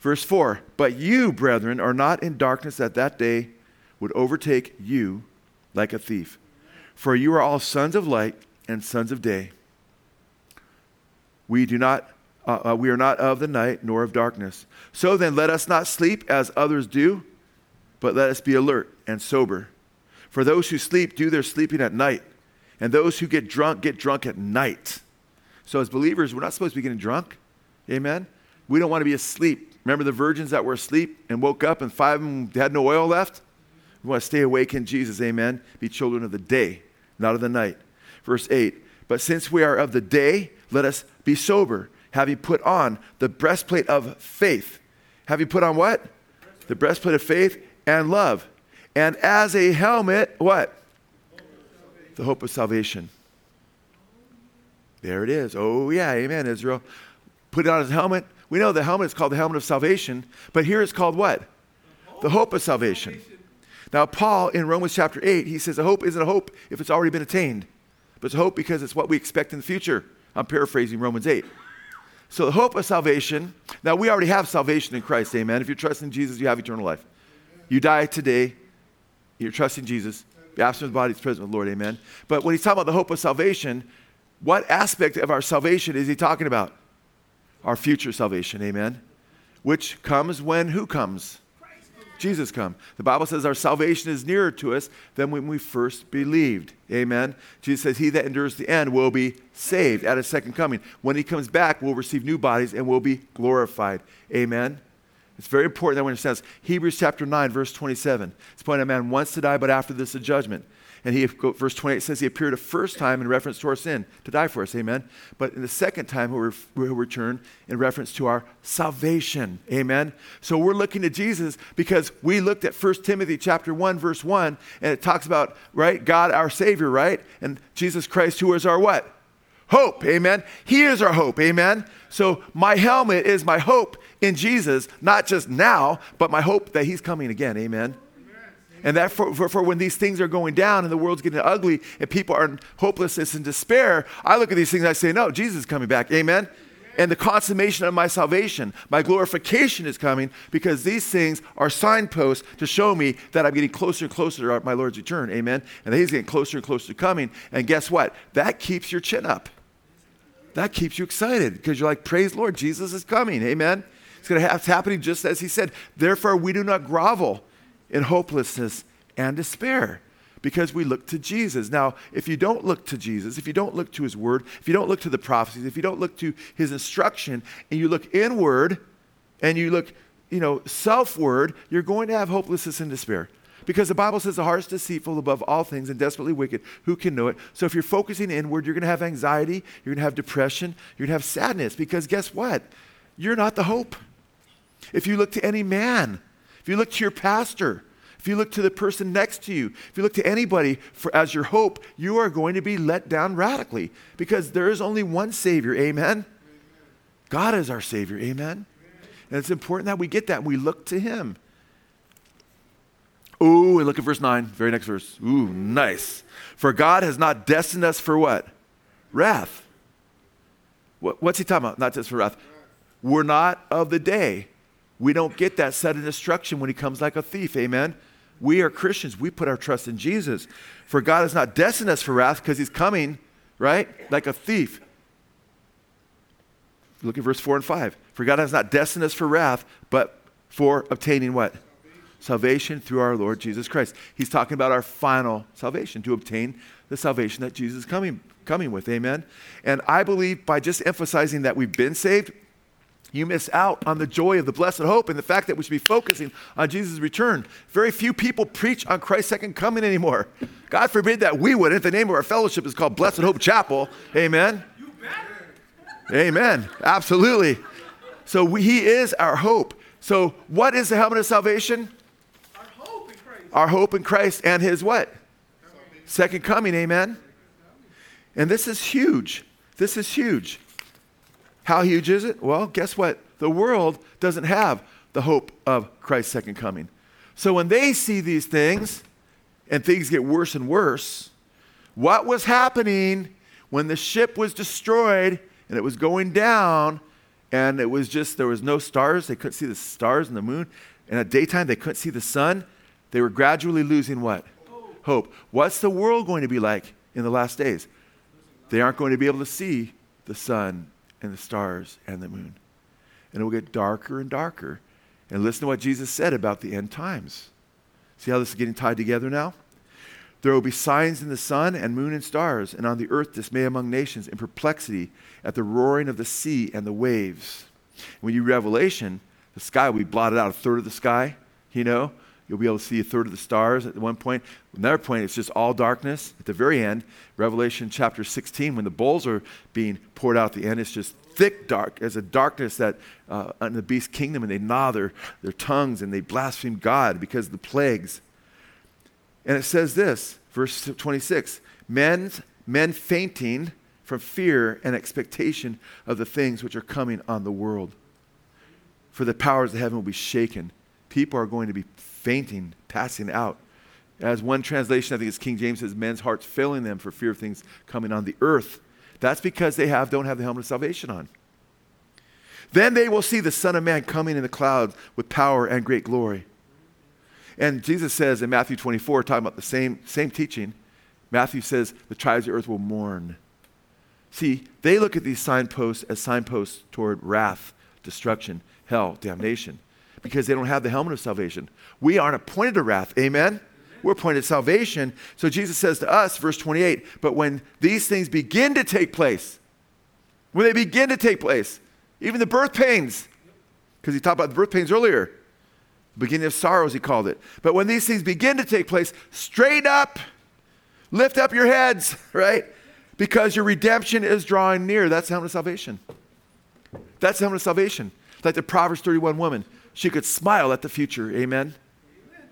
Verse 4 But you, brethren, are not in darkness that that day would overtake you like a thief. For you are all sons of light and sons of day. We do not uh, uh, we are not of the night nor of darkness. So then let us not sleep as others do, but let us be alert and sober. For those who sleep do their sleeping at night, and those who get drunk get drunk at night. So, as believers, we're not supposed to be getting drunk. Amen? We don't want to be asleep. Remember the virgins that were asleep and woke up, and five of them had no oil left? We want to stay awake in Jesus. Amen? Be children of the day, not of the night. Verse 8 But since we are of the day, let us be sober, having put on the breastplate of faith. Have you put on what? The breastplate of faith and love. And as a helmet, what? The hope of salvation. There it is. Oh, yeah, amen, Israel. Put it on his helmet. We know the helmet is called the helmet of salvation, but here it's called what? The hope of salvation. Now, Paul in Romans chapter 8, he says a hope isn't a hope if it's already been attained, but it's a hope because it's what we expect in the future. I'm paraphrasing Romans 8. So, the hope of salvation, now we already have salvation in Christ, amen. If you trust in Jesus, you have eternal life. You die today, you're trusting Jesus, be absent of the body is present with the Lord, amen. But when he's talking about the hope of salvation, what aspect of our salvation is he talking about? Our future salvation, amen. Which comes when who comes? Jesus come. The Bible says our salvation is nearer to us than when we first believed. Amen. Jesus says, He that endures the end will be saved at his second coming. When he comes back, we'll receive new bodies and we'll be glorified. Amen. It's very important that we understand this. Hebrews chapter 9, verse 27. It's pointing a man wants to die, but after this, a judgment. And he, verse 28 says he appeared a first time in reference to our sin to die for us. Amen. But in the second time, he'll, return in reference to our salvation. Amen. So we're looking to Jesus because we looked at 1 Timothy chapter 1, verse 1, and it talks about, right, God our Savior, right? And Jesus Christ, who is our what? Hope. Amen. He is our hope. Amen. So my helmet is my hope in Jesus, not just now, but my hope that He's coming again. Amen. And that for, for, for, when these things are going down and the world's getting ugly and people are in hopelessness and despair, I look at these things and I say, no, Jesus is coming back. Amen? Amen. and the consummation of my salvation. My glorification is coming because these things are signposts to show me that I'm getting closer and closer to my Lord's return. Amen. And that He's getting closer and closer to coming. And guess what? That keeps your chin up. That keeps you excited because you're like, praise Lord, Jesus is coming. Amen. It's going to have, it's happening just as He said. Therefore, we do not grovel in hopelessness and despair because we look to Jesus. Now, if you don't look to Jesus, if you don't look to his word, if you don't look to the prophecies, if you don't look to his instruction and you look inward and you look, you know, selfward, you're going to have hopelessness and despair. Because the Bible says the heart is deceitful above all things and desperately wicked. Who can know it? So if you're focusing inward, you're going to have anxiety, you're going to have depression, you're going to have sadness. Because guess what? You're not the hope. If you look to any man, if you look to your pastor, if you look to the person next to you, if you look to anybody for, as your hope, you are going to be let down radically because there is only one Savior. Amen? God is our Savior. Amen? And it's important that we get that. We look to Him. Ooh, and look at verse 9, very next verse. Ooh, nice. For God has not destined us for what? Wrath. What, what's he talking about? Not just for wrath. We're not of the day. We don't get that sudden destruction when he comes like a thief. Amen. We are Christians. We put our trust in Jesus. For God has not destined us for wrath because he's coming, right? Like a thief. Look at verse 4 and 5. For God has not destined us for wrath, but for obtaining what? Salvation through our Lord Jesus Christ. He's talking about our final salvation, to obtain the salvation that Jesus is coming, coming with. Amen. And I believe by just emphasizing that we've been saved, you miss out on the joy of the blessed hope and the fact that we should be focusing on Jesus' return. Very few people preach on Christ's second coming anymore. God forbid that we would. If the name of our fellowship is called Blessed Hope Chapel, amen. Amen. Absolutely. So we, He is our hope. So what is the helmet of salvation? Our hope in Christ. Our hope in Christ and His what? Second coming. Amen. And this is huge. This is huge. How huge is it? Well, guess what? The world doesn't have the hope of Christ's second coming. So when they see these things and things get worse and worse, what was happening when the ship was destroyed and it was going down and it was just, there was no stars, they couldn't see the stars and the moon, and at daytime they couldn't see the sun, they were gradually losing what? Hope. What's the world going to be like in the last days? They aren't going to be able to see the sun and the stars and the moon. And it will get darker and darker. And listen to what Jesus said about the end times. See how this is getting tied together now? There will be signs in the sun and moon and stars, and on the earth dismay among nations in perplexity at the roaring of the sea and the waves. When you Revelation, the sky will be blotted out, a third of the sky, you know. You'll be able to see a third of the stars at one point. Another point, it's just all darkness. At the very end, Revelation chapter 16, when the bowls are being poured out at the end, it's just thick dark as a darkness that uh, in the beast kingdom, and they gnaw their, their tongues and they blaspheme God because of the plagues. And it says this, verse 26 men, men fainting from fear and expectation of the things which are coming on the world. For the powers of heaven will be shaken. People are going to be fainting, passing out. As one translation, I think it's King James says, men's hearts failing them for fear of things coming on the earth. That's because they have, don't have the helmet of salvation on. Then they will see the Son of Man coming in the clouds with power and great glory. And Jesus says in Matthew 24, talking about the same, same teaching, Matthew says, the tribes of the earth will mourn. See, they look at these signposts as signposts toward wrath, destruction, hell, damnation because they don't have the helmet of salvation. We aren't appointed to wrath. Amen? We're appointed to salvation. So Jesus says to us, verse 28, but when these things begin to take place, when they begin to take place, even the birth pains, because he talked about the birth pains earlier, beginning of sorrows, he called it. But when these things begin to take place, straight up, lift up your heads, *laughs* right? Because your redemption is drawing near. That's the helmet of salvation. That's the helmet of salvation. Like the Proverbs 31 woman she could smile at the future. Amen? Amen.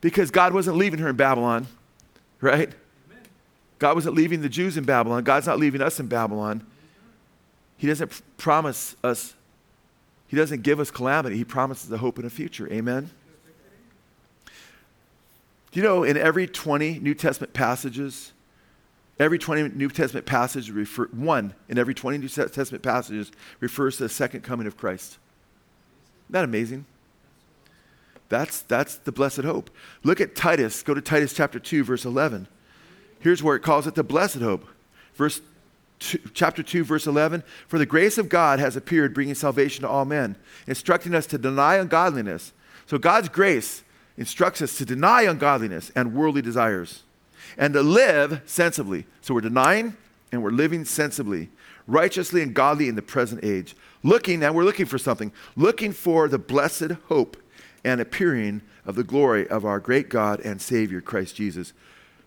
Because God wasn't leaving her in Babylon, right? God wasn't leaving the Jews in Babylon. God's not leaving us in Babylon. He doesn't promise us, He doesn't give us calamity. He promises a hope and a future. Amen? Do you know in every 20 New Testament passages, Every 20 New Testament passage, refer, one in every 20 New Testament passages refers to the second coming of Christ. That amazing? That's, that's the blessed hope. Look at Titus. Go to Titus chapter 2, verse 11. Here's where it calls it the blessed hope. Verse two, chapter 2, verse 11 For the grace of God has appeared, bringing salvation to all men, instructing us to deny ungodliness. So God's grace instructs us to deny ungodliness and worldly desires and to live sensibly. So we're denying and we're living sensibly, righteously and godly in the present age. Looking, and we're looking for something, looking for the blessed hope and appearing of the glory of our great God and Savior, Christ Jesus,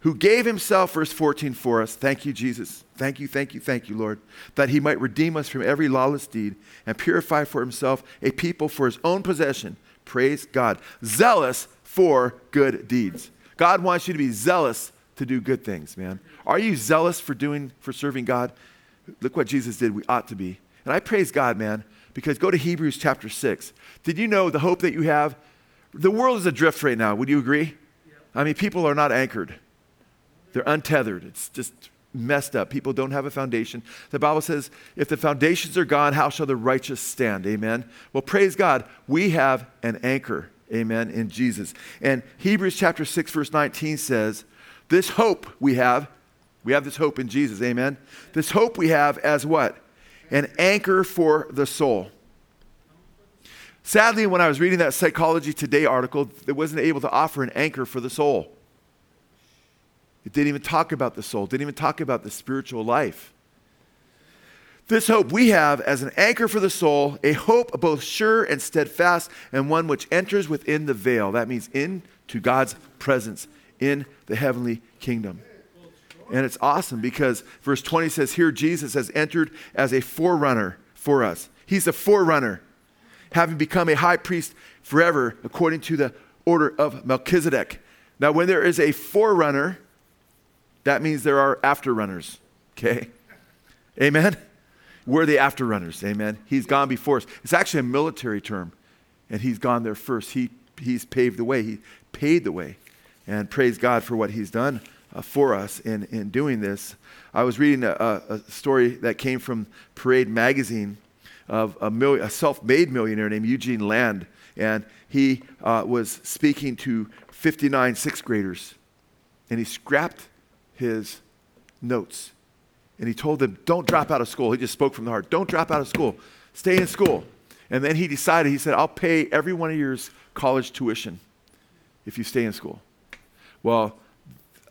who gave himself, verse 14, for us. Thank you, Jesus. Thank you, thank you, thank you, Lord, that he might redeem us from every lawless deed and purify for himself a people for his own possession. Praise God. Zealous for good deeds. God wants you to be zealous to do good things, man. Are you zealous for doing, for serving God? Look what Jesus did. We ought to be. And I praise God, man, because go to Hebrews chapter 6. Did you know the hope that you have? The world is adrift right now. Would you agree? I mean, people are not anchored, they're untethered. It's just messed up. People don't have a foundation. The Bible says, if the foundations are gone, how shall the righteous stand? Amen. Well, praise God. We have an anchor. Amen. In Jesus. And Hebrews chapter 6, verse 19 says, This hope we have, we have this hope in Jesus. Amen. This hope we have as what? An anchor for the soul. Sadly, when I was reading that Psychology Today article, it wasn't able to offer an anchor for the soul. It didn't even talk about the soul, didn't even talk about the spiritual life. This hope we have as an anchor for the soul, a hope both sure and steadfast, and one which enters within the veil. That means into God's presence in the heavenly kingdom. And it's awesome because verse 20 says here Jesus has entered as a forerunner for us. He's a forerunner having become a high priest forever according to the order of Melchizedek. Now, when there is a forerunner, that means there are afterrunners, okay? Amen? We're the afterrunners, amen? He's gone before us. It's actually a military term, and he's gone there first. He, he's paved the way, he paid the way. And praise God for what he's done uh, for us in, in doing this. I was reading a, a story that came from Parade Magazine of a, a self made millionaire named Eugene Lang. And he uh, was speaking to 59 sixth graders. And he scrapped his notes. And he told them, Don't drop out of school. He just spoke from the heart. Don't drop out of school. Stay in school. And then he decided, he said, I'll pay every one of yours college tuition if you stay in school. Well,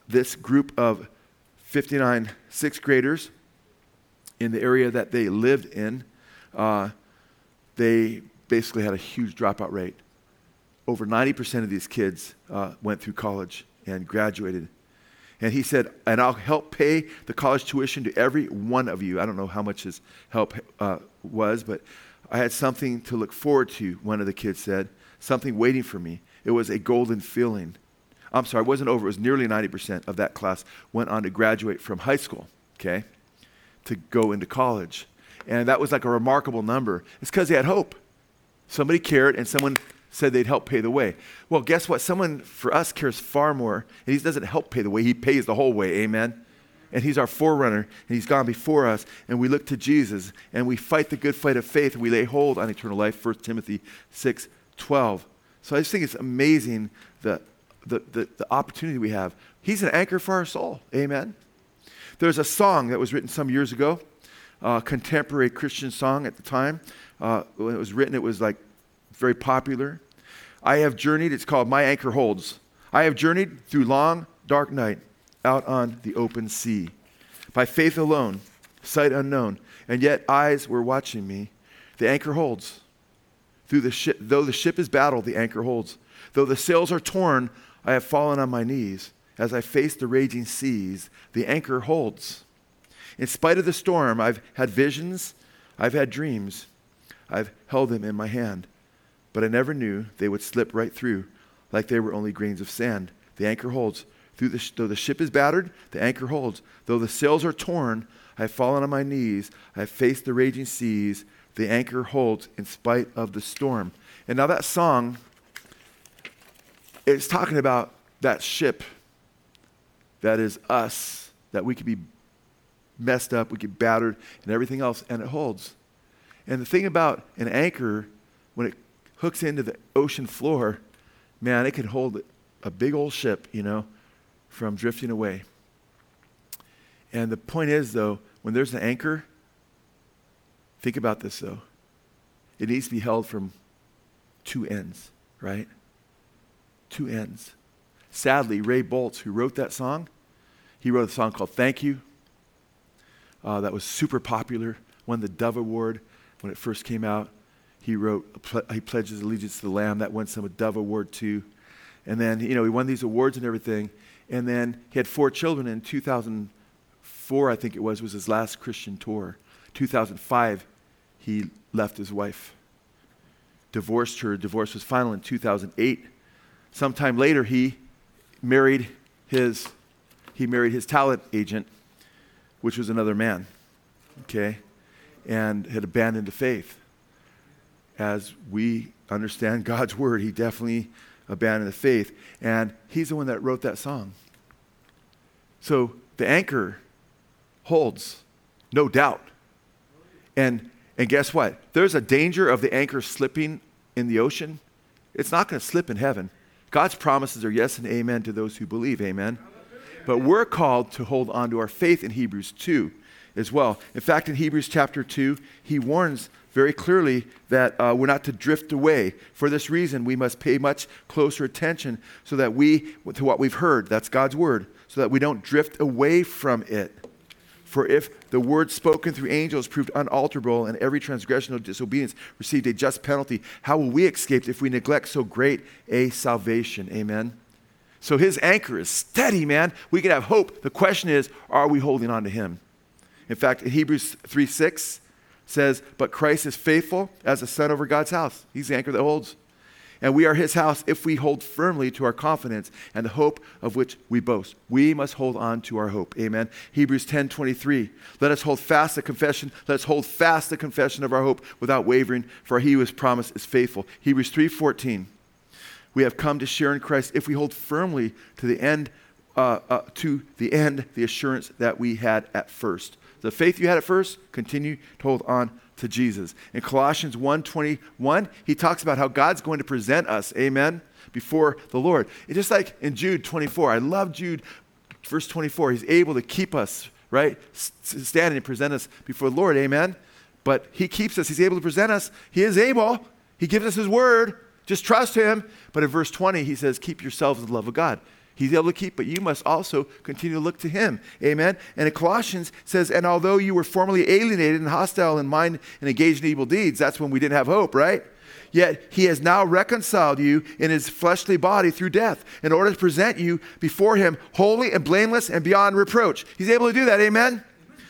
this group of 59 sixth graders in the area that they lived in uh, they basically had a huge dropout rate. Over 90% of these kids uh, went through college and graduated. And he said, and I'll help pay the college tuition to every one of you. I don't know how much his help uh, was, but I had something to look forward to, one of the kids said, something waiting for me. It was a golden feeling. I'm sorry, it wasn't over. It was nearly 90% of that class went on to graduate from high school, okay, to go into college. And that was like a remarkable number. It's because they had hope. Somebody cared and someone said they'd help pay the way. Well, guess what? Someone for us cares far more. And he doesn't help pay the way, he pays the whole way. Amen. And he's our forerunner, and he's gone before us. And we look to Jesus, and we fight the good fight of faith, and we lay hold on eternal life. 1 Timothy 6 12. So I just think it's amazing the, the, the, the opportunity we have. He's an anchor for our soul. Amen. There's a song that was written some years ago uh, contemporary Christian song at the time. Uh, when it was written, it was like very popular. I have journeyed, it's called My Anchor Holds. I have journeyed through long, dark night out on the open sea. By faith alone, sight unknown, and yet eyes were watching me. The anchor holds. Through the ship, though the ship is battled, the anchor holds. Though the sails are torn, I have fallen on my knees. As I face the raging seas, the anchor holds. In spite of the storm, I've had visions, I've had dreams, I've held them in my hand. But I never knew they would slip right through like they were only grains of sand. The anchor holds. The, though the ship is battered, the anchor holds. Though the sails are torn, I have fallen on my knees. I have faced the raging seas. The anchor holds in spite of the storm. And now that song, it's talking about that ship that is us that we could be messed up, we get battered, and everything else, and it holds. And the thing about an anchor, when it hooks into the ocean floor, man, it can hold a big old ship, you know, from drifting away. And the point is, though, when there's an anchor, think about this, though. It needs to be held from two ends, right? Two ends. Sadly, Ray Boltz, who wrote that song, he wrote a song called Thank You. Uh, that was super popular, won the Dove Award when it first came out. He wrote, he pledges allegiance to the Lamb. That won some a Dove Award too. And then, you know, he won these awards and everything. And then he had four children in 2004, I think it was, was his last Christian tour. 2005, he left his wife, divorced her. Divorce was final in 2008. Sometime later, he married his, he married his talent agent, which was another man, okay, and had abandoned the faith. As we understand *laughs* God's word, he definitely abandoned the faith. And he's the one that wrote that song. So the anchor holds, no doubt. And, and guess what? There's a danger of the anchor slipping in the ocean. It's not going to slip in heaven. God's promises are yes and amen to those who believe, amen. But we're called to hold on to our faith in Hebrews 2 as well. In fact, in Hebrews chapter 2, he warns very clearly that uh, we're not to drift away. For this reason, we must pay much closer attention so that we, to what we've heard, that's God's word, so that we don't drift away from it. For if the word spoken through angels proved unalterable and every transgression of disobedience received a just penalty, how will we escape if we neglect so great a salvation? Amen. So his anchor is steady, man. We can have hope. The question is, are we holding on to him? In fact, Hebrews 3 6, says, But Christ is faithful as a son over God's house. He's the anchor that holds. And we are his house if we hold firmly to our confidence and the hope of which we boast. We must hold on to our hope. Amen. Hebrews 10 23. Let us hold fast the confession. Let us hold fast the confession of our hope without wavering, for he who has promised is faithful. Hebrews 3 14. We have come to share in Christ if we hold firmly to the end, uh, uh, to the end, the assurance that we had at first. The faith you had at first, continue to hold on to Jesus. In Colossians 1:21, he talks about how God's going to present us, amen, before the Lord. It's just like in Jude 24. I love Jude verse 24. He's able to keep us, right? Standing and present us before the Lord, amen. But he keeps us. He's able to present us. He is able. He gives us his word. Just trust him. But in verse 20, he says, Keep yourselves in the love of God. He's able to keep, but you must also continue to look to him. Amen. And in Colossians says, and although you were formerly alienated and hostile in mind and engaged in evil deeds, that's when we didn't have hope, right? Yet he has now reconciled you in his fleshly body through death in order to present you before him holy and blameless and beyond reproach. He's able to do that. Amen.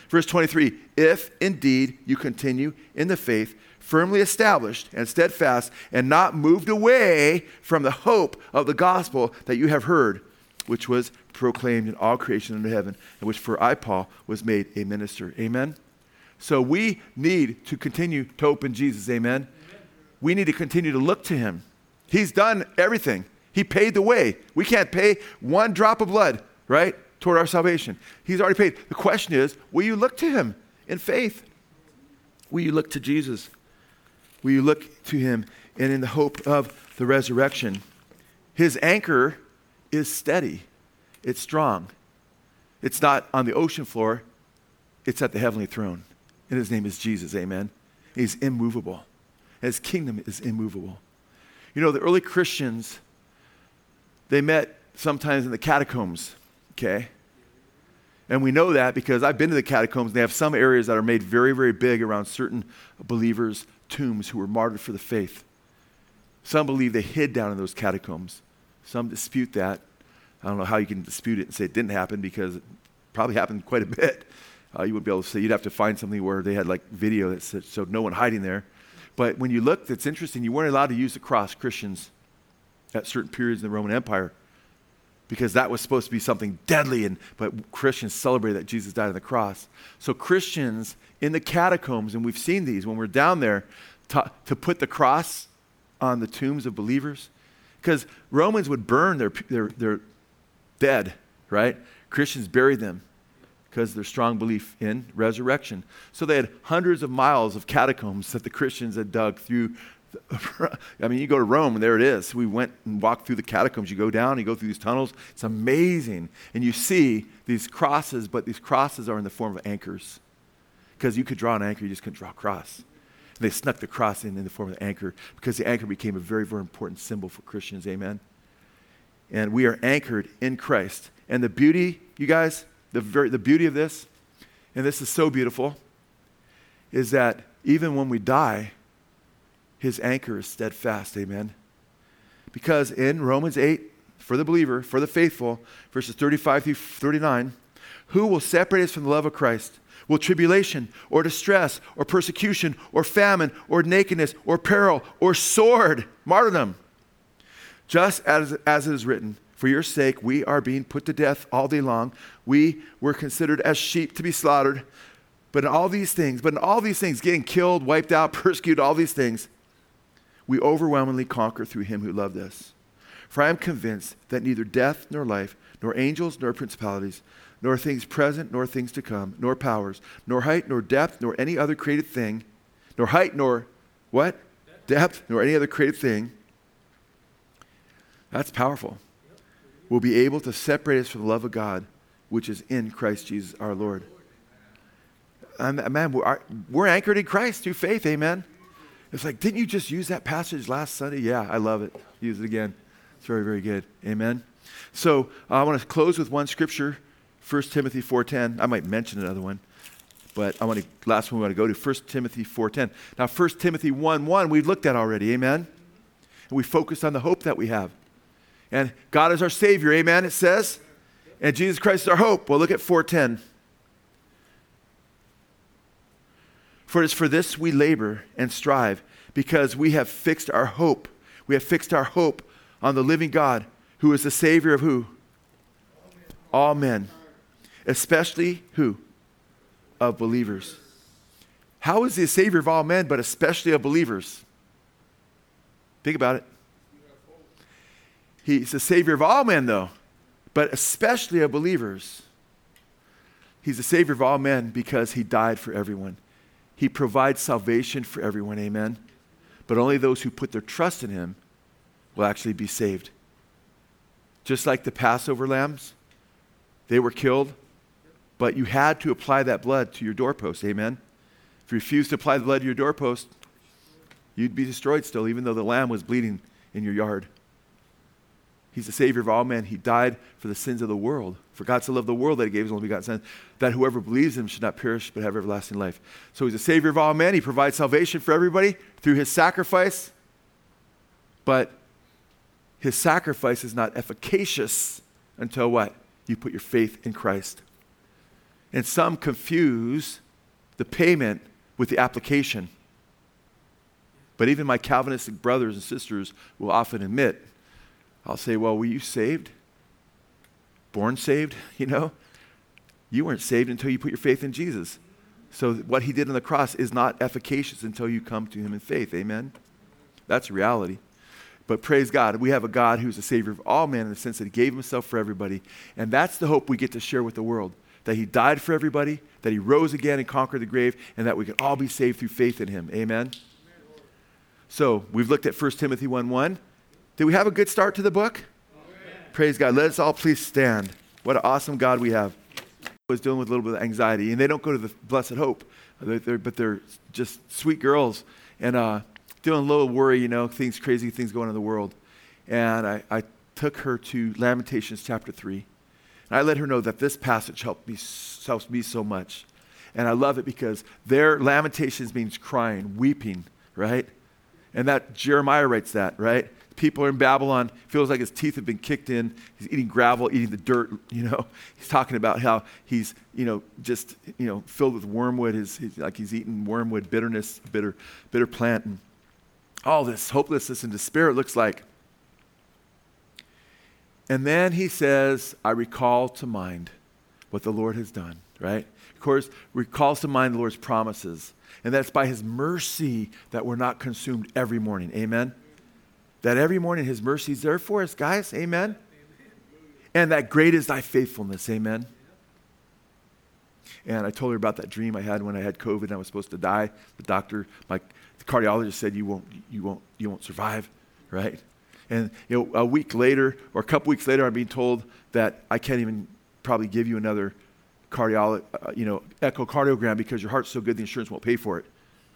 Verse 23 If indeed you continue in the faith, firmly established and steadfast, and not moved away from the hope of the gospel that you have heard which was proclaimed in all creation under heaven, and which for I, Paul, was made a minister. Amen? So we need to continue to hope in Jesus. Amen? Amen? We need to continue to look to him. He's done everything, he paid the way. We can't pay one drop of blood, right, toward our salvation. He's already paid. The question is will you look to him in faith? Will you look to Jesus? Will you look to him and in the hope of the resurrection? His anchor is steady, it's strong. It's not on the ocean floor, it's at the heavenly throne. And his name is Jesus, amen. He's immovable. His kingdom is immovable. You know, the early Christians, they met sometimes in the catacombs, okay? And we know that because I've been to the catacombs. They have some areas that are made very, very big around certain believers' tombs who were martyred for the faith. Some believe they hid down in those catacombs. Some dispute that. I don't know how you can dispute it and say it didn't happen because it probably happened quite a bit. Uh, you wouldn't be able to say, you'd have to find something where they had like video that showed no one hiding there. But when you look, it's interesting. You weren't allowed to use the cross, Christians, at certain periods in the Roman Empire because that was supposed to be something deadly and but christians celebrated that jesus died on the cross so christians in the catacombs and we've seen these when we're down there to, to put the cross on the tombs of believers because Romans would burn their, their, their dead, right? Christians bury them. Because their strong belief in resurrection. So they had hundreds of miles of catacombs that the Christians had dug through. *laughs* I mean, you go to Rome and there it is. We went and walked through the catacombs. You go down, you go through these tunnels. It's amazing. And you see these crosses, but these crosses are in the form of anchors. Because you could draw an anchor, you just couldn't draw a cross. And they snuck the cross in in the form of the anchor because the anchor became a very, very important symbol for Christians. Amen. And we are anchored in Christ. And the beauty, you guys, the, the beauty of this, and this is so beautiful, is that even when we die, his anchor is steadfast. Amen. Because in Romans 8, for the believer, for the faithful, verses 35 through 39, who will separate us from the love of Christ? Will tribulation or distress or persecution or famine or nakedness or peril or sword, martyrdom? Just as, as it is written, for your sake we are being put to death all day long. We were considered as sheep to be slaughtered. But in all these things, but in all these things, getting killed, wiped out, *laughs* persecuted, all these things, we overwhelmingly conquer through him who loved us. For I am convinced that neither death nor life, nor angels nor principalities, nor things present nor things to come, nor powers, nor height nor depth, nor any other created thing, nor height nor what? Depth, nor any other created thing. That's powerful. Will be able to separate us from the love of God, which is in Christ Jesus our Lord. And man, we're, we're anchored in Christ through faith, amen. It's like, didn't you just use that passage last Sunday? Yeah, I love it. Use it again. It's very, very good. Amen. So uh, I want to close with one scripture 1 Timothy 4.10. I might mention another one, but I want to, last one we want to go to 1 Timothy 4.10. Now 1 Timothy 1.1 we've looked at already, amen? And we focused on the hope that we have. And God is our Savior, amen, it says. And Jesus Christ is our hope. Well, look at 4.10. For it is for this we labor and strive, because we have fixed our hope. We have fixed our hope on the living God, who is the Savior of who? All men especially who? Of believers. How is he a savior of all men, but especially of believers? Think about it. He's the savior of all men, though, but especially of believers. He's the savior of all men because he died for everyone. He provides salvation for everyone, amen. But only those who put their trust in him will actually be saved. Just like the Passover lambs, they were killed but you had to apply that blood to your doorpost. Amen. If you refused to apply the blood to your doorpost, you'd be destroyed still, even though the lamb was bleeding in your yard. He's the Savior of all men. He died for the sins of the world. For God so loved the world that He gave His only begotten Son, that whoever believes Him should not perish but have everlasting life. So He's the Savior of all men. He provides salvation for everybody through His sacrifice. But His sacrifice is not efficacious until what? You put your faith in Christ. And some confuse the payment with the application. But even my Calvinistic brothers and sisters will often admit, I'll say, Well, were you saved? Born saved? *laughs* You know? You weren't saved until you put your faith in Jesus. So what he did on the cross is not efficacious until you come to him in faith. Amen? That's reality. But praise God, we have a God who's the Savior of all men in the sense that he gave himself for everybody. And that's the hope we get to share with the world that he died for everybody, that he rose again and conquered the grave, and that we can all be saved through faith in him. Amen? So we've looked at 1 Timothy 1 1. Did we have a good start to the book? Amen. Praise God. Let us all please stand. What an awesome God we have. I was dealing with a little bit of anxiety, and they don't go to the Blessed Hope, they're, they're, but they're just sweet girls, and uh, dealing a little worry, you know, things, crazy things going on in the world. And I, I took her to Lamentations chapter 3. And I let her know that this passage helped me, helps me so much. And I love it because their lamentations means crying, weeping, right? And that Jeremiah writes that, right? People are in Babylon, feels like his teeth have been kicked in. He's eating gravel, eating the dirt, *laughs* you know. He's talking about how he's, you know, just, you know, filled with wormwood, his, his, like he's eating wormwood, bitterness, bitter, bitter plant. And all this hopelessness and despair, it looks like. And then he says, I recall to mind what the Lord has done, right? Of course, recalls to mind the Lord's promises. And that's by his mercy that we're not consumed every morning. Amen? That every morning his mercy is there for us, guys. Amen? And that great is thy faithfulness. Amen? And I told her about that dream I had when I had COVID and I was supposed to die. The doctor, my the cardiologist said, you won't, you won't, you won't survive, right? And you know, a week later or a couple weeks later, I'm being told that I can't even probably give you another cardiolo- uh, you know, echocardiogram because your heart's so good the insurance won't pay for it.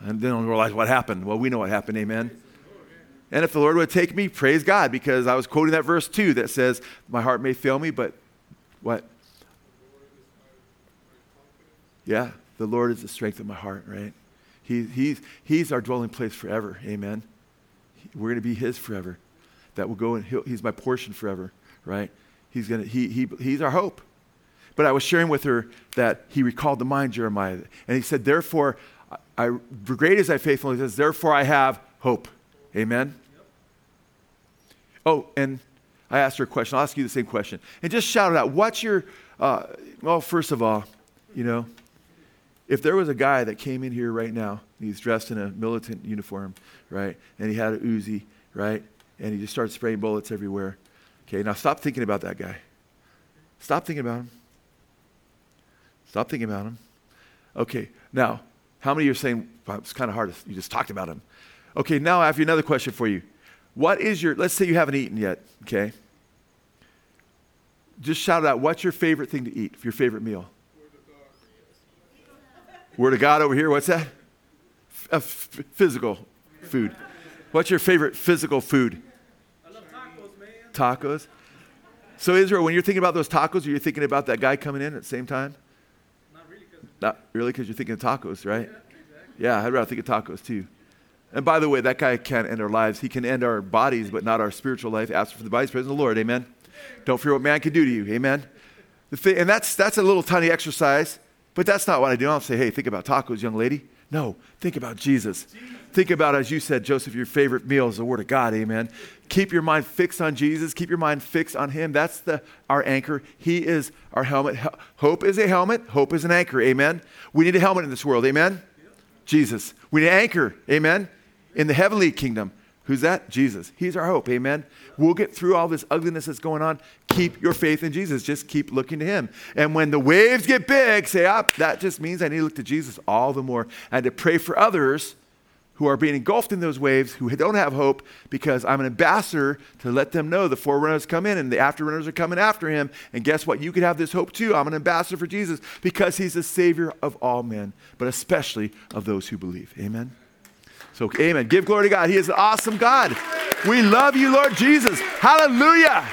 And then I realize what happened. Well, we know what happened, amen. And if the Lord would take me, praise God, because I was quoting that verse too that says, My heart may fail me, but what? Yeah, the Lord is the strength of my heart, right? He, he's, he's our dwelling place forever, amen. We're going to be His forever. That will go and He's my portion forever, right? He's, gonna, he, he, he's our hope. But I was sharing with her that he recalled to mind Jeremiah. And he said, Therefore, I, great is thy faithfulness. Therefore, I have hope. Amen? Oh, and I asked her a question. I'll ask you the same question. And just shout it out. What's your, uh, well, first of all, you know, if there was a guy that came in here right now, he's dressed in a militant uniform, right, and he had a Uzi, right, and he just started spraying bullets everywhere. Okay, now stop thinking about that guy. Stop thinking about him. Stop thinking about him. Okay, now, how many of you are saying, well, it's kind of hard, you just talked about him. Okay, now I have another question for you. What is your, let's say you haven't eaten yet, okay? Just shout it out. What's your favorite thing to eat, your favorite meal? Word of God over here, what's that? F- physical food. What's your favorite physical food? I love tacos, man. Tacos? So, Israel, when you're thinking about those tacos, are you thinking about that guy coming in at the same time? Not really, because Not really, because you're thinking of tacos, right? yeah, exactly. Yeah, I'd rather think of tacos too. And by the way, that guy can't end our lives. He can end our bodies, but not our spiritual life. Ask for the body's presence of the Lord. Amen. Don't fear what man can do to you. Amen. The thing, and that's, that's a little tiny exercise, but that's not what I do. I don't say, hey, think about tacos, young lady. No, think about Jesus. Think about, as you said, Joseph, your favorite meal is the Word of God. Amen. Keep your mind fixed on Jesus. Keep your mind fixed on Him. That's the, our anchor. He is our helmet. Hope is a helmet. Hope is an anchor. Amen. We need a helmet in this world. Amen. Jesus. We need an anchor. Amen. In the heavenly kingdom. Who's that? Jesus. He's our hope. Amen. We'll get through all this ugliness that's going on. Keep your faith in Jesus. Just keep looking to Him. And when the waves get big, say, ah, that just means I need to look to Jesus all the more and to pray for others who are being engulfed in those waves, who don't have hope, because I'm an ambassador to let them know the forerunners come in and the afterrunners are coming after him. And guess what? You could have this hope too. I'm an ambassador for Jesus because he's the Savior of all men, but especially of those who believe. Amen. So, amen. Give glory to God. He is an awesome God. We love you, Lord Jesus. Hallelujah.